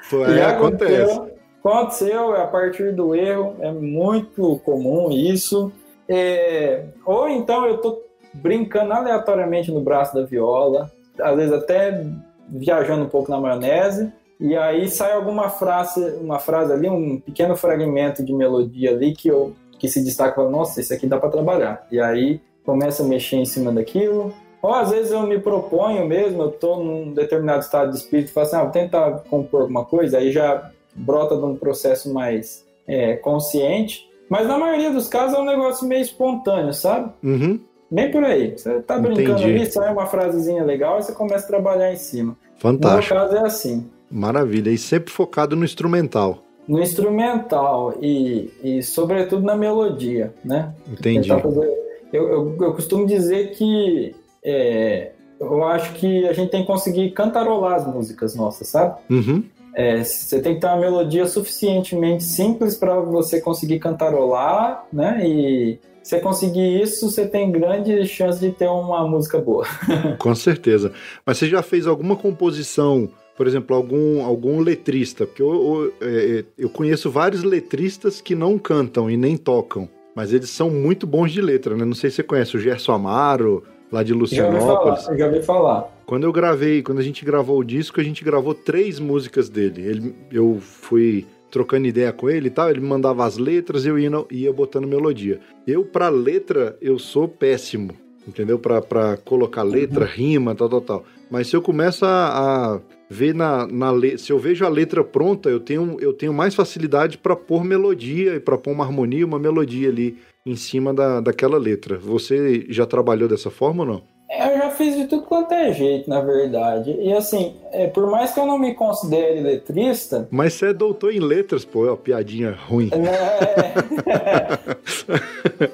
Pô, é, *laughs* acontece.
Aconteceu, é a partir do erro, é muito comum isso. É, ou então eu tô brincando aleatoriamente no braço da viola, às vezes até viajando um pouco na maionese, e aí sai alguma frase, uma frase ali, um pequeno fragmento de melodia ali que eu que se destaca, nossa, isso aqui dá para trabalhar. E aí começa a mexer em cima daquilo. Ou às vezes eu me proponho mesmo, eu estou num determinado estado de espírito e falo assim, ah, vou tentar compor alguma coisa, aí já brota de um processo mais é, consciente. Mas na maioria dos casos é um negócio meio espontâneo, sabe?
Uhum.
Bem por aí. Você tá brincando Entendi. ali, sai uma frasezinha legal e você começa a trabalhar em cima.
Fantástico.
No meu caso é assim.
Maravilha. E sempre focado no instrumental.
No instrumental e, e sobretudo na melodia, né?
Entendi.
Fazer... Eu, eu, eu, costumo dizer que é, eu acho que a gente tem que conseguir cantarolar as músicas nossas, sabe?
Uhum.
É, você tem que ter uma melodia suficientemente simples para você conseguir cantarolar, né? E você conseguir isso, você tem grande chance de ter uma música boa. *laughs*
Com certeza. Mas você já fez alguma composição, por exemplo, algum, algum letrista? Porque eu, eu, é, eu conheço vários letristas que não cantam e nem tocam, mas eles são muito bons de letra, né? Não sei se você conhece o Gerson Amaro, lá de Lucianópolis.
Já ouvi falar. Já ouvi falar.
Quando eu gravei, quando a gente gravou o disco, a gente gravou três músicas dele. Ele, eu fui trocando ideia com ele e tal, ele me mandava as letras e eu ia, ia botando melodia. Eu, pra letra, eu sou péssimo, entendeu? Pra, pra colocar letra, uhum. rima, tal, tal, tal. Mas se eu começo a, a ver na, na se eu vejo a letra pronta, eu tenho, eu tenho mais facilidade para pôr melodia e para pôr uma harmonia, uma melodia ali em cima da, daquela letra. Você já trabalhou dessa forma ou não?
Eu já fiz de tudo quanto é jeito, na verdade. E assim, é, por mais que eu não me considere letrista.
Mas você é doutor em letras, pô, é uma piadinha ruim.
É,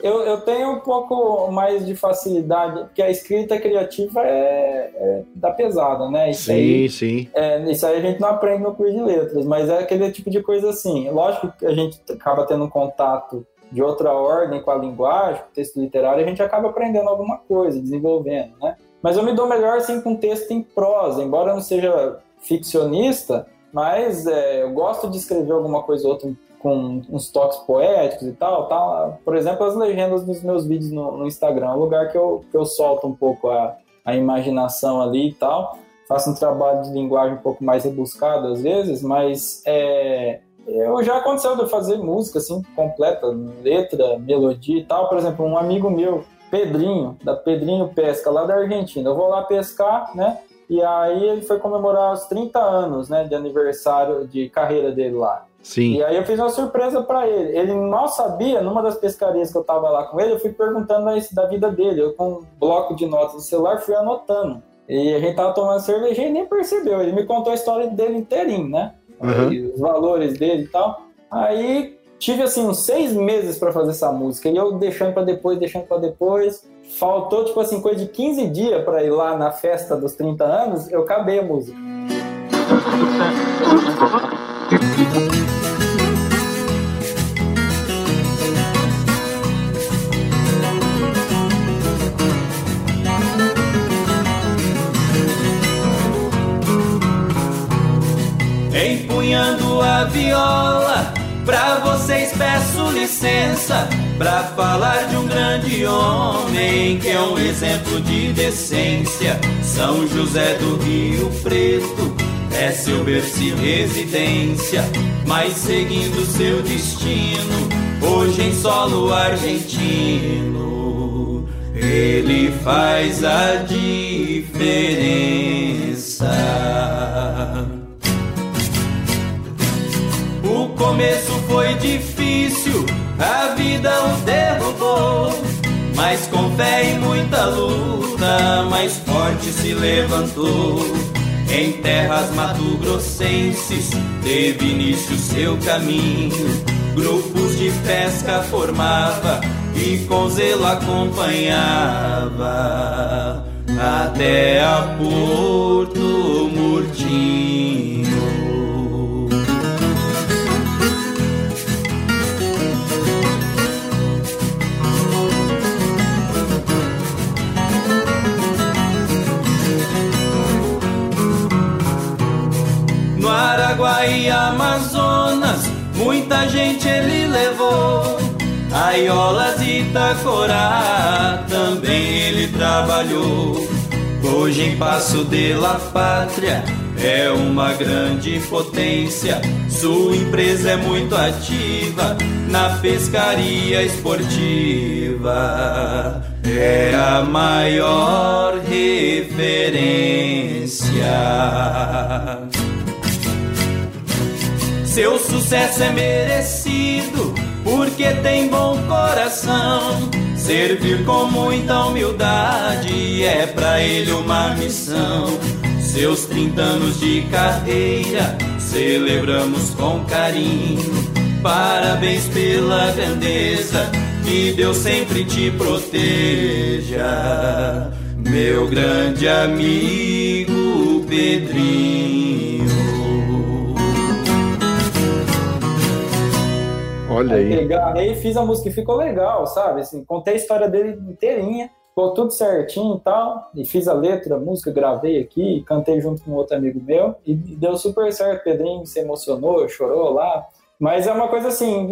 *laughs* eu, eu tenho um pouco mais de facilidade, porque a escrita criativa é, é da pesada, né?
Isso sim, aí,
sim. É, isso aí a gente não aprende no curso de letras, mas é aquele tipo de coisa assim. Lógico que a gente acaba tendo um contato de outra ordem com a linguagem, com o texto literário, a gente acaba aprendendo alguma coisa, desenvolvendo, né? Mas eu me dou melhor assim com texto em prosa, embora eu não seja ficcionista, mas é, eu gosto de escrever alguma coisa ou outra com uns toques poéticos e tal, tal. Por exemplo, as legendas dos meus vídeos no, no Instagram, é um lugar que eu, que eu solto um pouco a, a imaginação ali e tal. Faço um trabalho de linguagem um pouco mais rebuscado às vezes, mas é, eu já aconteceu de fazer música assim completa, letra, melodia e tal. Por exemplo, um amigo meu, Pedrinho, da Pedrinho Pesca, lá da Argentina. Eu vou lá pescar, né? E aí ele foi comemorar os 30 anos, né, de aniversário de carreira dele lá.
Sim.
E aí eu fiz uma surpresa para ele. Ele mal sabia, numa das pescarias que eu tava lá com ele, eu fui perguntando da vida dele. Eu com um bloco de notas do celular fui anotando. E a gente tava tomando cerveja e nem percebeu. Ele me contou a história dele inteirinho, né? Uhum. os valores dele e tal. Aí tive assim uns seis meses para fazer essa música e eu deixando para depois, deixando para depois. Faltou tipo assim coisa de 15 dias para ir lá na festa dos 30 anos, eu acabei a música.
Empunhando a viola. Pra vocês peço licença pra falar de um grande homem que é um exemplo de decência. São José do Rio Preto é seu berço e residência, mas seguindo seu destino, hoje em solo argentino, ele faz a diferença. Começo foi difícil, a vida o derrubou. Mas com fé e muita luta, mais forte se levantou. Em terras mato-grossenses teve início seu caminho. Grupos de pesca formava e com zelo acompanhava até a Porto Murtinho. Amazonas, muita gente ele levou. Aiolas e Itacorá também ele trabalhou. Hoje em Passo de la Pátria é uma grande potência. Sua empresa é muito ativa na pescaria esportiva. É a maior referência. Seu sucesso é merecido porque tem bom coração. Servir com muita humildade é para ele uma missão. Seus 30 anos de carreira celebramos com carinho. Parabéns pela grandeza, que Deus sempre te proteja, meu grande amigo Pedrinho.
Olha aí.
Agarrei, fiz a música e ficou legal, sabe? Assim, contei a história dele inteirinha, ficou tudo certinho e tal. E fiz a letra, a música, gravei aqui, cantei junto com outro amigo meu. E deu super certo. Pedrinho se emocionou, chorou lá. Mas é uma coisa assim,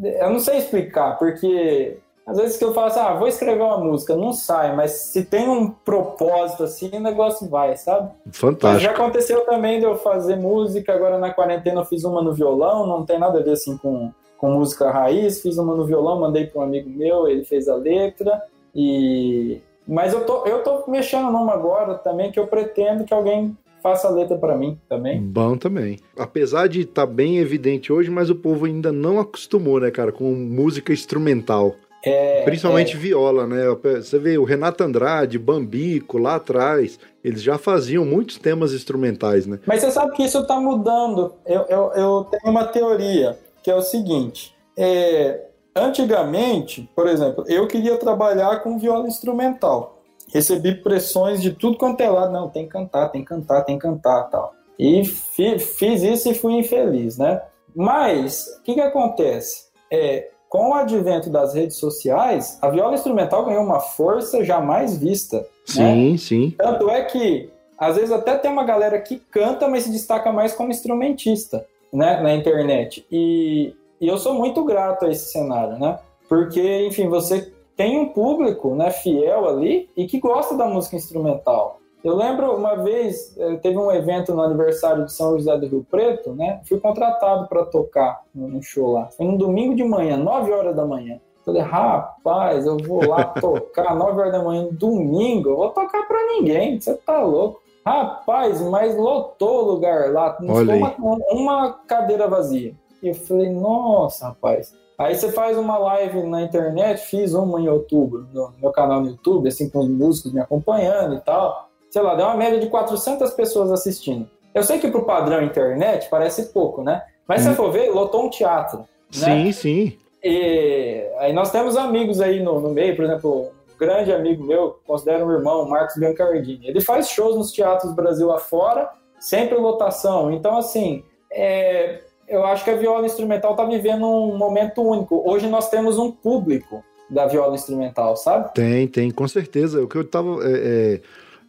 eu não sei explicar, porque às vezes que eu falo assim, ah, vou escrever uma música, não sai, mas se tem um propósito assim, o negócio vai, sabe?
Fantástico.
Já aconteceu também de eu fazer música, agora na quarentena eu fiz uma no violão, não tem nada a ver assim com com música raiz, fiz uma no violão, mandei para um amigo meu, ele fez a letra e mas eu tô eu tô mexendo numa agora também que eu pretendo que alguém faça a letra para mim também.
Bom também. Apesar de estar tá bem evidente hoje, mas o povo ainda não acostumou, né, cara, com música instrumental.
É,
Principalmente
é.
viola, né? Você vê o Renato Andrade, Bambico, lá atrás, eles já faziam muitos temas instrumentais, né?
Mas você sabe que isso tá mudando. Eu, eu, eu tenho uma teoria que é o seguinte: é, antigamente, por exemplo, eu queria trabalhar com viola instrumental. Recebi pressões de tudo quanto é lado, não, tem que cantar, tem que cantar, tem que cantar, tal. E fi, fiz isso e fui infeliz, né? Mas o que, que acontece? É, com o advento das redes sociais, a viola instrumental ganhou uma força jamais vista.
Sim,
né?
sim.
Tanto é que às vezes até tem uma galera que canta, mas se destaca mais como instrumentista né, na internet. E, e eu sou muito grato a esse cenário, né? Porque, enfim, você tem um público né, fiel ali e que gosta da música instrumental. Eu lembro uma vez, eh, teve um evento no aniversário de São José do Rio Preto, né? Fui contratado para tocar no show lá. Foi no domingo de manhã, 9 horas da manhã. Falei, rapaz, eu vou lá tocar 9 horas da manhã, domingo, eu vou tocar para ninguém, você tá louco. Rapaz, mas lotou o lugar lá, não ficou uma, uma cadeira vazia. E eu falei, nossa, rapaz. Aí você faz uma live na internet, fiz uma em outubro, no meu canal no YouTube, assim, com os músicos me acompanhando e tal. Sei lá, deu uma média de 400 pessoas assistindo. Eu sei que pro padrão internet parece pouco, né? Mas hum. se você for ver, lotou um teatro.
Sim, né? sim.
E aí nós temos amigos aí no, no meio, por exemplo, grande amigo meu, considero um irmão, Marcos Biancardini. Ele faz shows nos teatros Brasil afora, sempre lotação. Então, assim, é, eu acho que a viola instrumental está vivendo um momento único. Hoje nós temos um público da viola instrumental, sabe?
Tem, tem, com certeza. O que eu tava. É, é,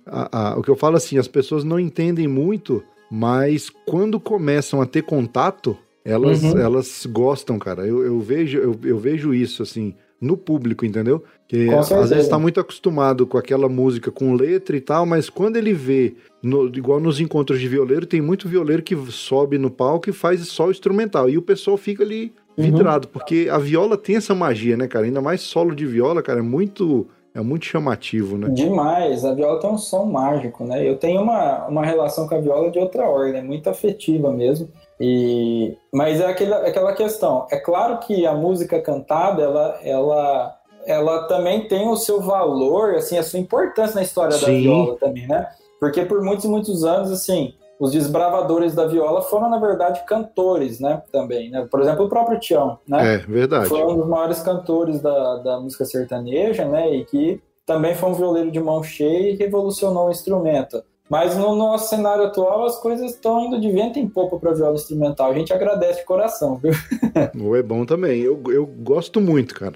a, a, o que eu falo assim, as pessoas não entendem muito, mas quando começam a ter contato, elas, uhum. elas gostam, cara. Eu, eu vejo, eu, eu vejo isso, assim no público, entendeu? Que às vezes está muito acostumado com aquela música com letra e tal, mas quando ele vê, no, igual nos encontros de violeiro, tem muito violeiro que sobe no palco e faz só o instrumental. E o pessoal fica ali uhum. vidrado, uhum. porque a viola tem essa magia, né, cara? Ainda mais solo de viola, cara, é muito. É muito chamativo, né?
Demais. A viola tem um som mágico, né? Eu tenho uma, uma relação com a viola de outra ordem, é muito afetiva mesmo. E, mas é aquela, aquela questão. É claro que a música cantada, ela, ela, ela também tem o seu valor, assim, a sua importância na história Sim. da viola também, né? Porque por muitos e muitos anos, assim, os desbravadores da viola foram, na verdade, cantores, né? Também, né? Por exemplo, o próprio Tião, né?
É, verdade.
Foi um dos maiores cantores da, da música sertaneja, né? E que também foi um violeiro de mão cheia e revolucionou o instrumento. Mas no nosso cenário atual, as coisas estão indo de vento em popa para viola instrumental. A gente agradece de coração, viu? *laughs*
é bom também. Eu, eu gosto muito, cara,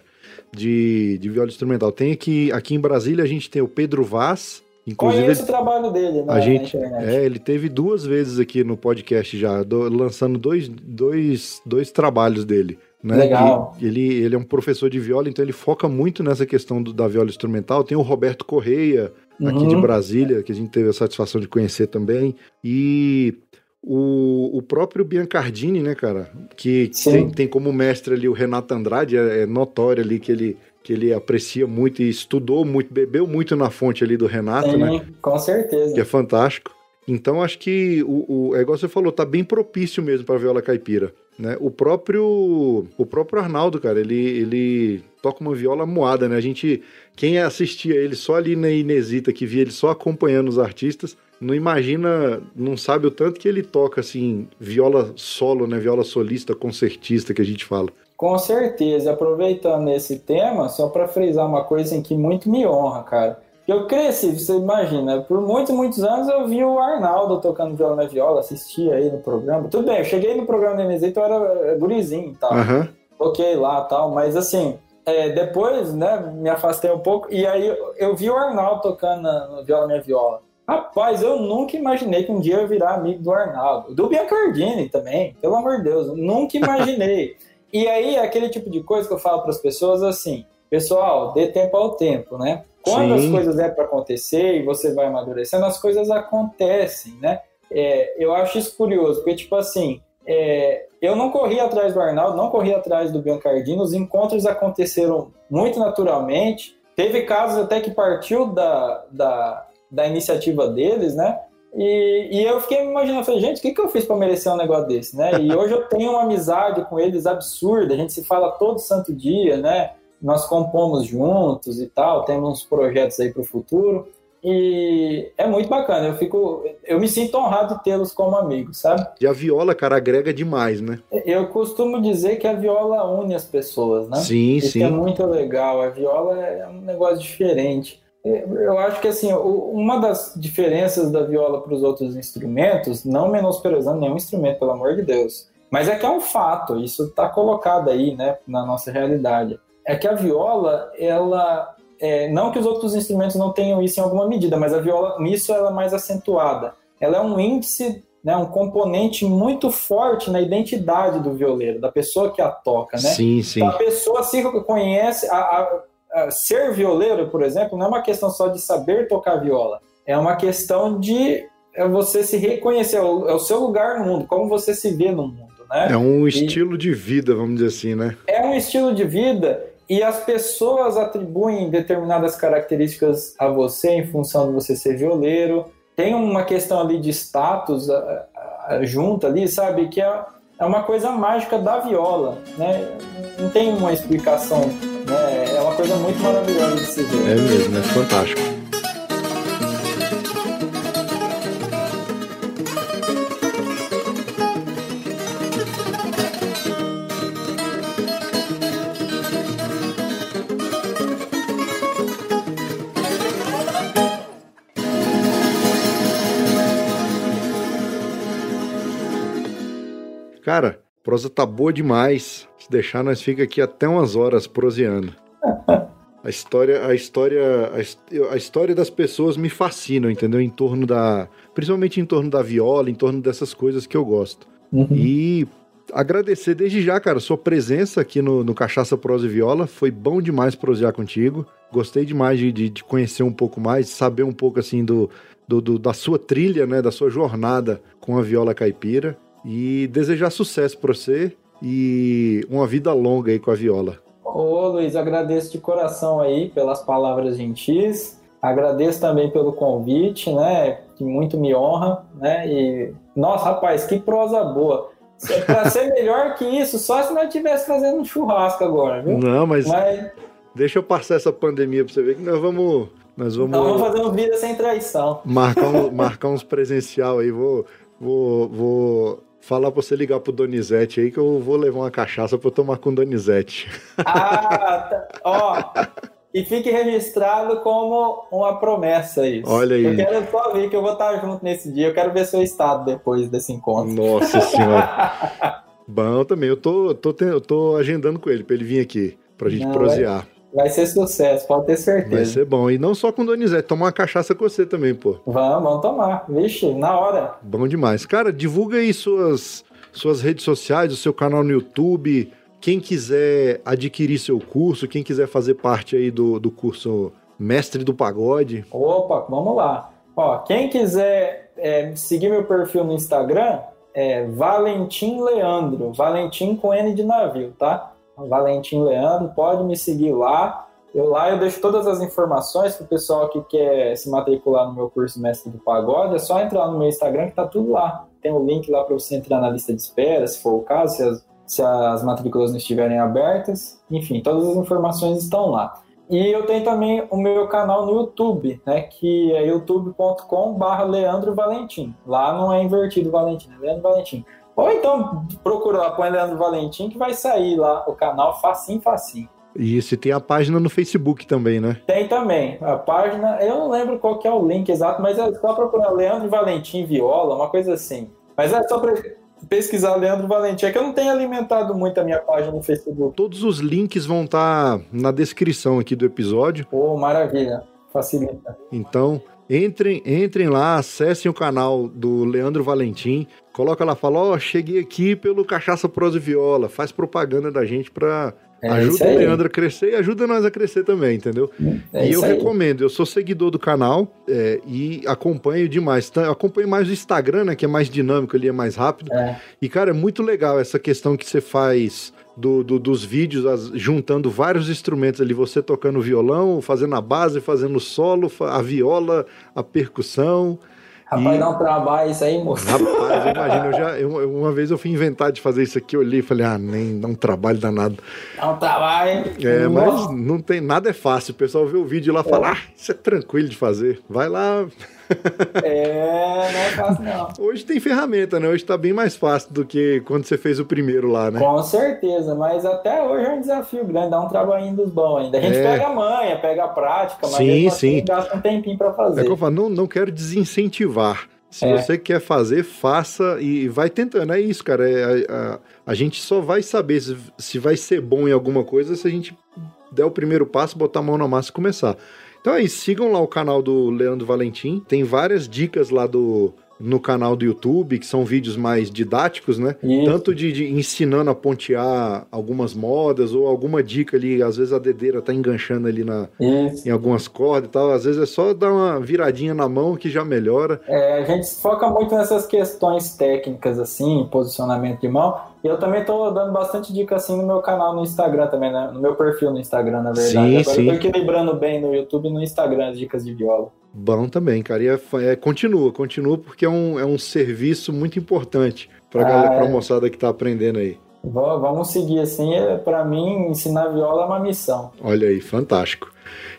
de, de viola instrumental. Tem aqui, aqui em Brasília, a gente tem o Pedro Vaz, Inclusive,
Conheço o trabalho dele na,
a gente, é, ele teve duas vezes aqui no podcast já, do- lançando dois, dois, dois trabalhos dele. Né?
Legal.
Que ele, ele é um professor de viola, então ele foca muito nessa questão do- da viola instrumental. Tem o Roberto Correia, aqui de
Uhum.
Brasília, que a gente teve a satisfação de conhecer também. E o, o próprio Biancardini, né, cara? Que
Sim.
tem, tem como mestre ali o Renato Andrade, é, é notório ali que ele, que ele aprecia muito e estudou muito, bebeu muito na fonte ali do Renato,
Sim,
né?
com certeza.
Que é fantástico. Então acho que o, o é igual você falou, tá bem propício mesmo para viola caipira, né? O próprio o próprio Arnaldo, cara, ele ele toca uma viola moada, né? A gente quem assistia ele só ali na Inesita que via ele só acompanhando os artistas, não imagina, não sabe o tanto que ele toca assim, viola solo, né? Viola solista, concertista que a gente fala.
Com certeza. Aproveitando esse tema, só para frisar uma coisa em que muito me honra, cara. Eu cresci, você imagina, por muitos, muitos anos eu vi o Arnaldo tocando viola na viola, assistia aí no programa. Tudo bem, eu cheguei no programa da Inesita, eu era gurizinho e tal.
Aham.
toquei lá tal, mas assim, é, depois, né, me afastei um pouco e aí eu, eu vi o Arnaldo tocando na, no Viola Minha Viola. Rapaz, eu nunca imaginei que um dia eu ia virar amigo do Arnaldo. Do Biancardini também, pelo amor de Deus, eu nunca imaginei. *laughs* e aí, é aquele tipo de coisa que eu falo para as pessoas assim, pessoal, dê tempo ao tempo, né? Quando
Sim.
as coisas é para acontecer e você vai amadurecendo, as coisas acontecem, né? É, eu acho isso curioso, porque, tipo assim, é, eu não corri atrás do Arnaldo, não corri atrás do Biancardino, os encontros aconteceram muito naturalmente. Teve casos até que partiu da, da, da iniciativa deles, né? E, e eu fiquei me imaginando, falei, gente, o que, que eu fiz para merecer um negócio desse, né? E hoje eu tenho uma amizade com eles absurda, a gente se fala todo santo dia, né? Nós compomos juntos e tal, temos uns projetos aí para o futuro. E é muito bacana, eu fico, eu me sinto honrado de tê-los como amigos, sabe?
E a viola, cara, agrega demais, né?
Eu costumo dizer que a viola une as pessoas, né?
Sim,
Isso
sim.
é muito legal. A viola é um negócio diferente. Eu acho que assim, uma das diferenças da viola para os outros instrumentos, não menosprezando nenhum instrumento, pelo amor de Deus, mas é que é um fato, isso está colocado aí, né, na nossa realidade. É que a viola, ela, é, não que os outros instrumentos não tenham isso em alguma medida, mas a viola nisso ela é mais acentuada. Ela é um índice, né, um componente muito forte na identidade do violeiro, da pessoa que a toca, né?
Sim, sim.
A pessoa se conhece. A- a- ser violeiro, por exemplo, não é uma questão só de saber tocar viola. É uma questão de é você se reconhecer, é o, é o seu lugar no mundo, como você se vê no mundo, né?
É um estilo de vida, vamos dizer assim, né?
É um estilo de vida e as pessoas atribuem determinadas características a você em função de você ser violeiro. Tem uma questão ali de status junto ali, sabe? Que é, é uma coisa mágica da viola, né? Não tem uma explicação, né? É uma coisa muito maravilhosa de se ver.
É mesmo, é fantástico. Cara, a prosa tá boa demais. Se deixar, nós fica aqui até umas horas proseando. *laughs* A história, a história, a, his- a história das pessoas me fascina, entendeu? Em torno da, principalmente em torno da viola, em torno dessas coisas que eu gosto.
Uhum.
E agradecer desde já, cara, sua presença aqui no, no Cachaça Prosa e Viola. Foi bom demais prosear contigo. Gostei demais de, de, de conhecer um pouco mais, saber um pouco assim do, do, do- da sua trilha, né? Da sua jornada com a viola caipira. E desejar sucesso pra você e uma vida longa aí com a viola.
Ô Luiz, agradeço de coração aí pelas palavras gentis. Agradeço também pelo convite, né? Que muito me honra, né? E nossa, rapaz, que prosa boa. Para *laughs* ser melhor que isso, só se nós estivesse fazendo um churrasco agora, viu?
Não, mas
Mas
deixa eu passar essa pandemia pra você ver que nós vamos. Nós vamos.
então vamos fazer um vida sem traição.
marcar, um- marcar uns presencial aí. Vou, vou, vou falar pra você ligar pro Donizete aí que eu vou levar uma cachaça pra eu tomar com o Donizete.
Ah, tá. ó. E fique registrado como uma promessa isso.
Olha aí.
Eu quero só ver que eu vou estar junto nesse dia. Eu quero ver seu estado depois desse encontro.
Nossa senhora. *laughs* Bom também. Eu tô, tô, eu tô agendando com ele pra ele vir aqui pra gente
Não,
prosear.
Vai ser sucesso, pode ter certeza.
Vai ser bom. E não só com Donizete, tomar uma cachaça com você também, pô.
Vamos, vamos tomar. Vixe, na hora.
Bom demais. Cara, divulga aí suas, suas redes sociais, o seu canal no YouTube. Quem quiser adquirir seu curso, quem quiser fazer parte aí do, do curso Mestre do Pagode.
Opa, vamos lá. Ó, quem quiser é, seguir meu perfil no Instagram, é Valentim Leandro. Valentim com N de navio, tá? Valentim Leandro, pode me seguir lá. Eu lá eu deixo todas as informações para o pessoal que quer se matricular no meu curso Mestre do Pagode. É só entrar no meu Instagram que tá tudo lá. Tem o um link lá para você entrar na lista de espera, se for o caso, se as, se as matrículas não estiverem abertas. Enfim, todas as informações estão lá. E eu tenho também o meu canal no YouTube, né, que é youtube.com/barra Leandro Valentim. Lá não é invertido Valentim, é Leandro Valentim. Ou então procura lá, põe Leandro Valentim, que vai sair lá o canal facinho, facinho.
E se tem a página no Facebook também, né?
Tem também. A página, eu não lembro qual que é o link exato, mas é só procurar Leandro Valentim Viola, uma coisa assim. Mas é só pra pesquisar Leandro Valentim. É que eu não tenho alimentado muito a minha página no Facebook.
Todos os links vão estar tá na descrição aqui do episódio.
Pô, maravilha. Facilita.
Então, entrem, entrem lá, acessem o canal do Leandro Valentim. Coloca lá, fala, ó, oh, cheguei aqui pelo Cachaça Prosa e Viola. Faz propaganda da gente pra é ajuda o Leandro a crescer e ajuda nós a crescer também, entendeu? É e eu aí. recomendo, eu sou seguidor do canal é, e acompanho demais. Então, acompanho mais o Instagram, né? Que é mais dinâmico, ele é mais rápido. É. E, cara, é muito legal essa questão que você faz do, do, dos vídeos, as, juntando vários instrumentos ali, você tocando violão, fazendo a base, fazendo o solo, a viola, a percussão.
Rapaz, e... dá um trabalho isso aí, moço.
Rapaz, imagina, eu já, eu, uma vez eu fui inventar de fazer isso aqui, eu olhei e falei, ah, nem dá um trabalho danado.
Dá um trabalho.
É, mas não tem, nada é fácil. O pessoal vê o vídeo lá e fala, ah, isso é tranquilo de fazer. Vai lá, *laughs*
é, não é fácil não.
Hoje tem ferramenta, né? Hoje tá bem mais fácil do que quando você fez o primeiro lá, né?
Com certeza, mas até hoje é um desafio grande, dá um trabalhinho dos bons ainda. A gente é... pega a manha, pega a prática, mas
sim, assim sim.
gasta um tempinho para fazer.
É que eu falo, não, não quero desincentivar. Se é. você quer fazer, faça e vai tentando. É isso, cara. É, a, a, a, gente só vai saber se, se vai ser bom em alguma coisa se a gente der o primeiro passo, botar a mão na massa e começar. Então aí, sigam lá o canal do Leandro Valentim. Tem várias dicas lá do, no canal do YouTube, que são vídeos mais didáticos, né? Isso. Tanto de, de, ensinando a pontear algumas modas ou alguma dica ali, às vezes a dedeira tá enganchando ali na, em algumas cordas e tal, às vezes é só dar uma viradinha na mão que já melhora.
É, a gente foca muito nessas questões técnicas, assim, posicionamento de mão, e eu também tô dando bastante dica assim no meu canal no Instagram também, né? No meu perfil no Instagram, na verdade. Sim, Agora sim. eu tô equilibrando bem no YouTube e no Instagram as dicas de viola.
Bom também, cara. E é, é, continua, continua, porque é um, é um serviço muito importante pra, ah, galera, pra é. moçada que tá aprendendo aí.
Vamos seguir assim. É, para mim, ensinar viola é uma missão.
Olha aí, fantástico.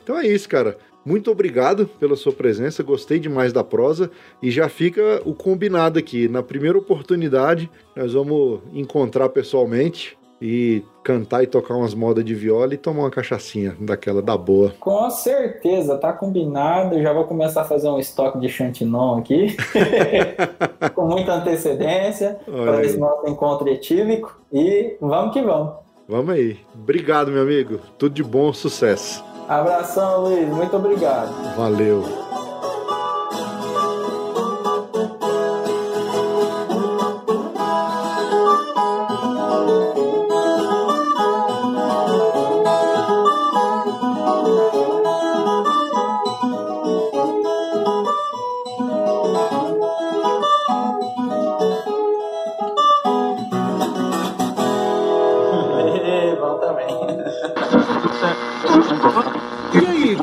Então é isso, cara. Muito obrigado pela sua presença, gostei demais da prosa e já fica o combinado aqui. Na primeira oportunidade, nós vamos encontrar pessoalmente e cantar e tocar umas modas de viola e tomar uma cachaçinha daquela da boa.
Com certeza, tá combinado. Já vou começar a fazer um estoque de chantinon aqui, *laughs* com muita antecedência, para esse nosso encontro etílico. E vamos que vamos.
Vamos aí. Obrigado, meu amigo. Tudo de bom, sucesso.
Abração, Luiz. Muito obrigado.
Valeu.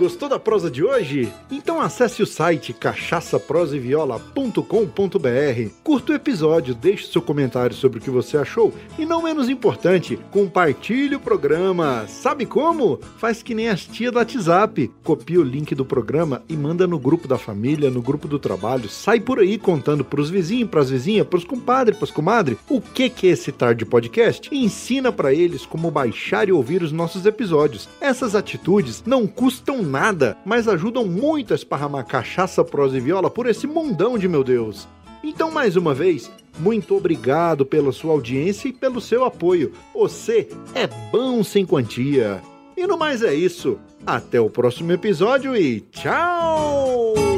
Gostou da prosa de hoje? Então acesse o site cachaçaproseviola.com.br, curta o episódio, deixe seu comentário sobre o que você achou e, não menos importante, compartilhe o programa. Sabe como? Faz que nem as tia do WhatsApp. Copia o link do programa e manda no grupo da família, no grupo do trabalho. Sai por aí contando pros vizinhos, pras vizinhas, pros compadres, pras comadres, o que que é esse tarde podcast e ensina para eles como baixar e ouvir os nossos episódios. Essas atitudes não custam nada, mas ajudam muito a esparramar cachaça, prosa e viola por esse mundão de meu Deus. Então, mais uma vez, muito obrigado pela sua audiência e pelo seu apoio. Você é bom sem quantia. E no mais é isso. Até o próximo episódio e tchau!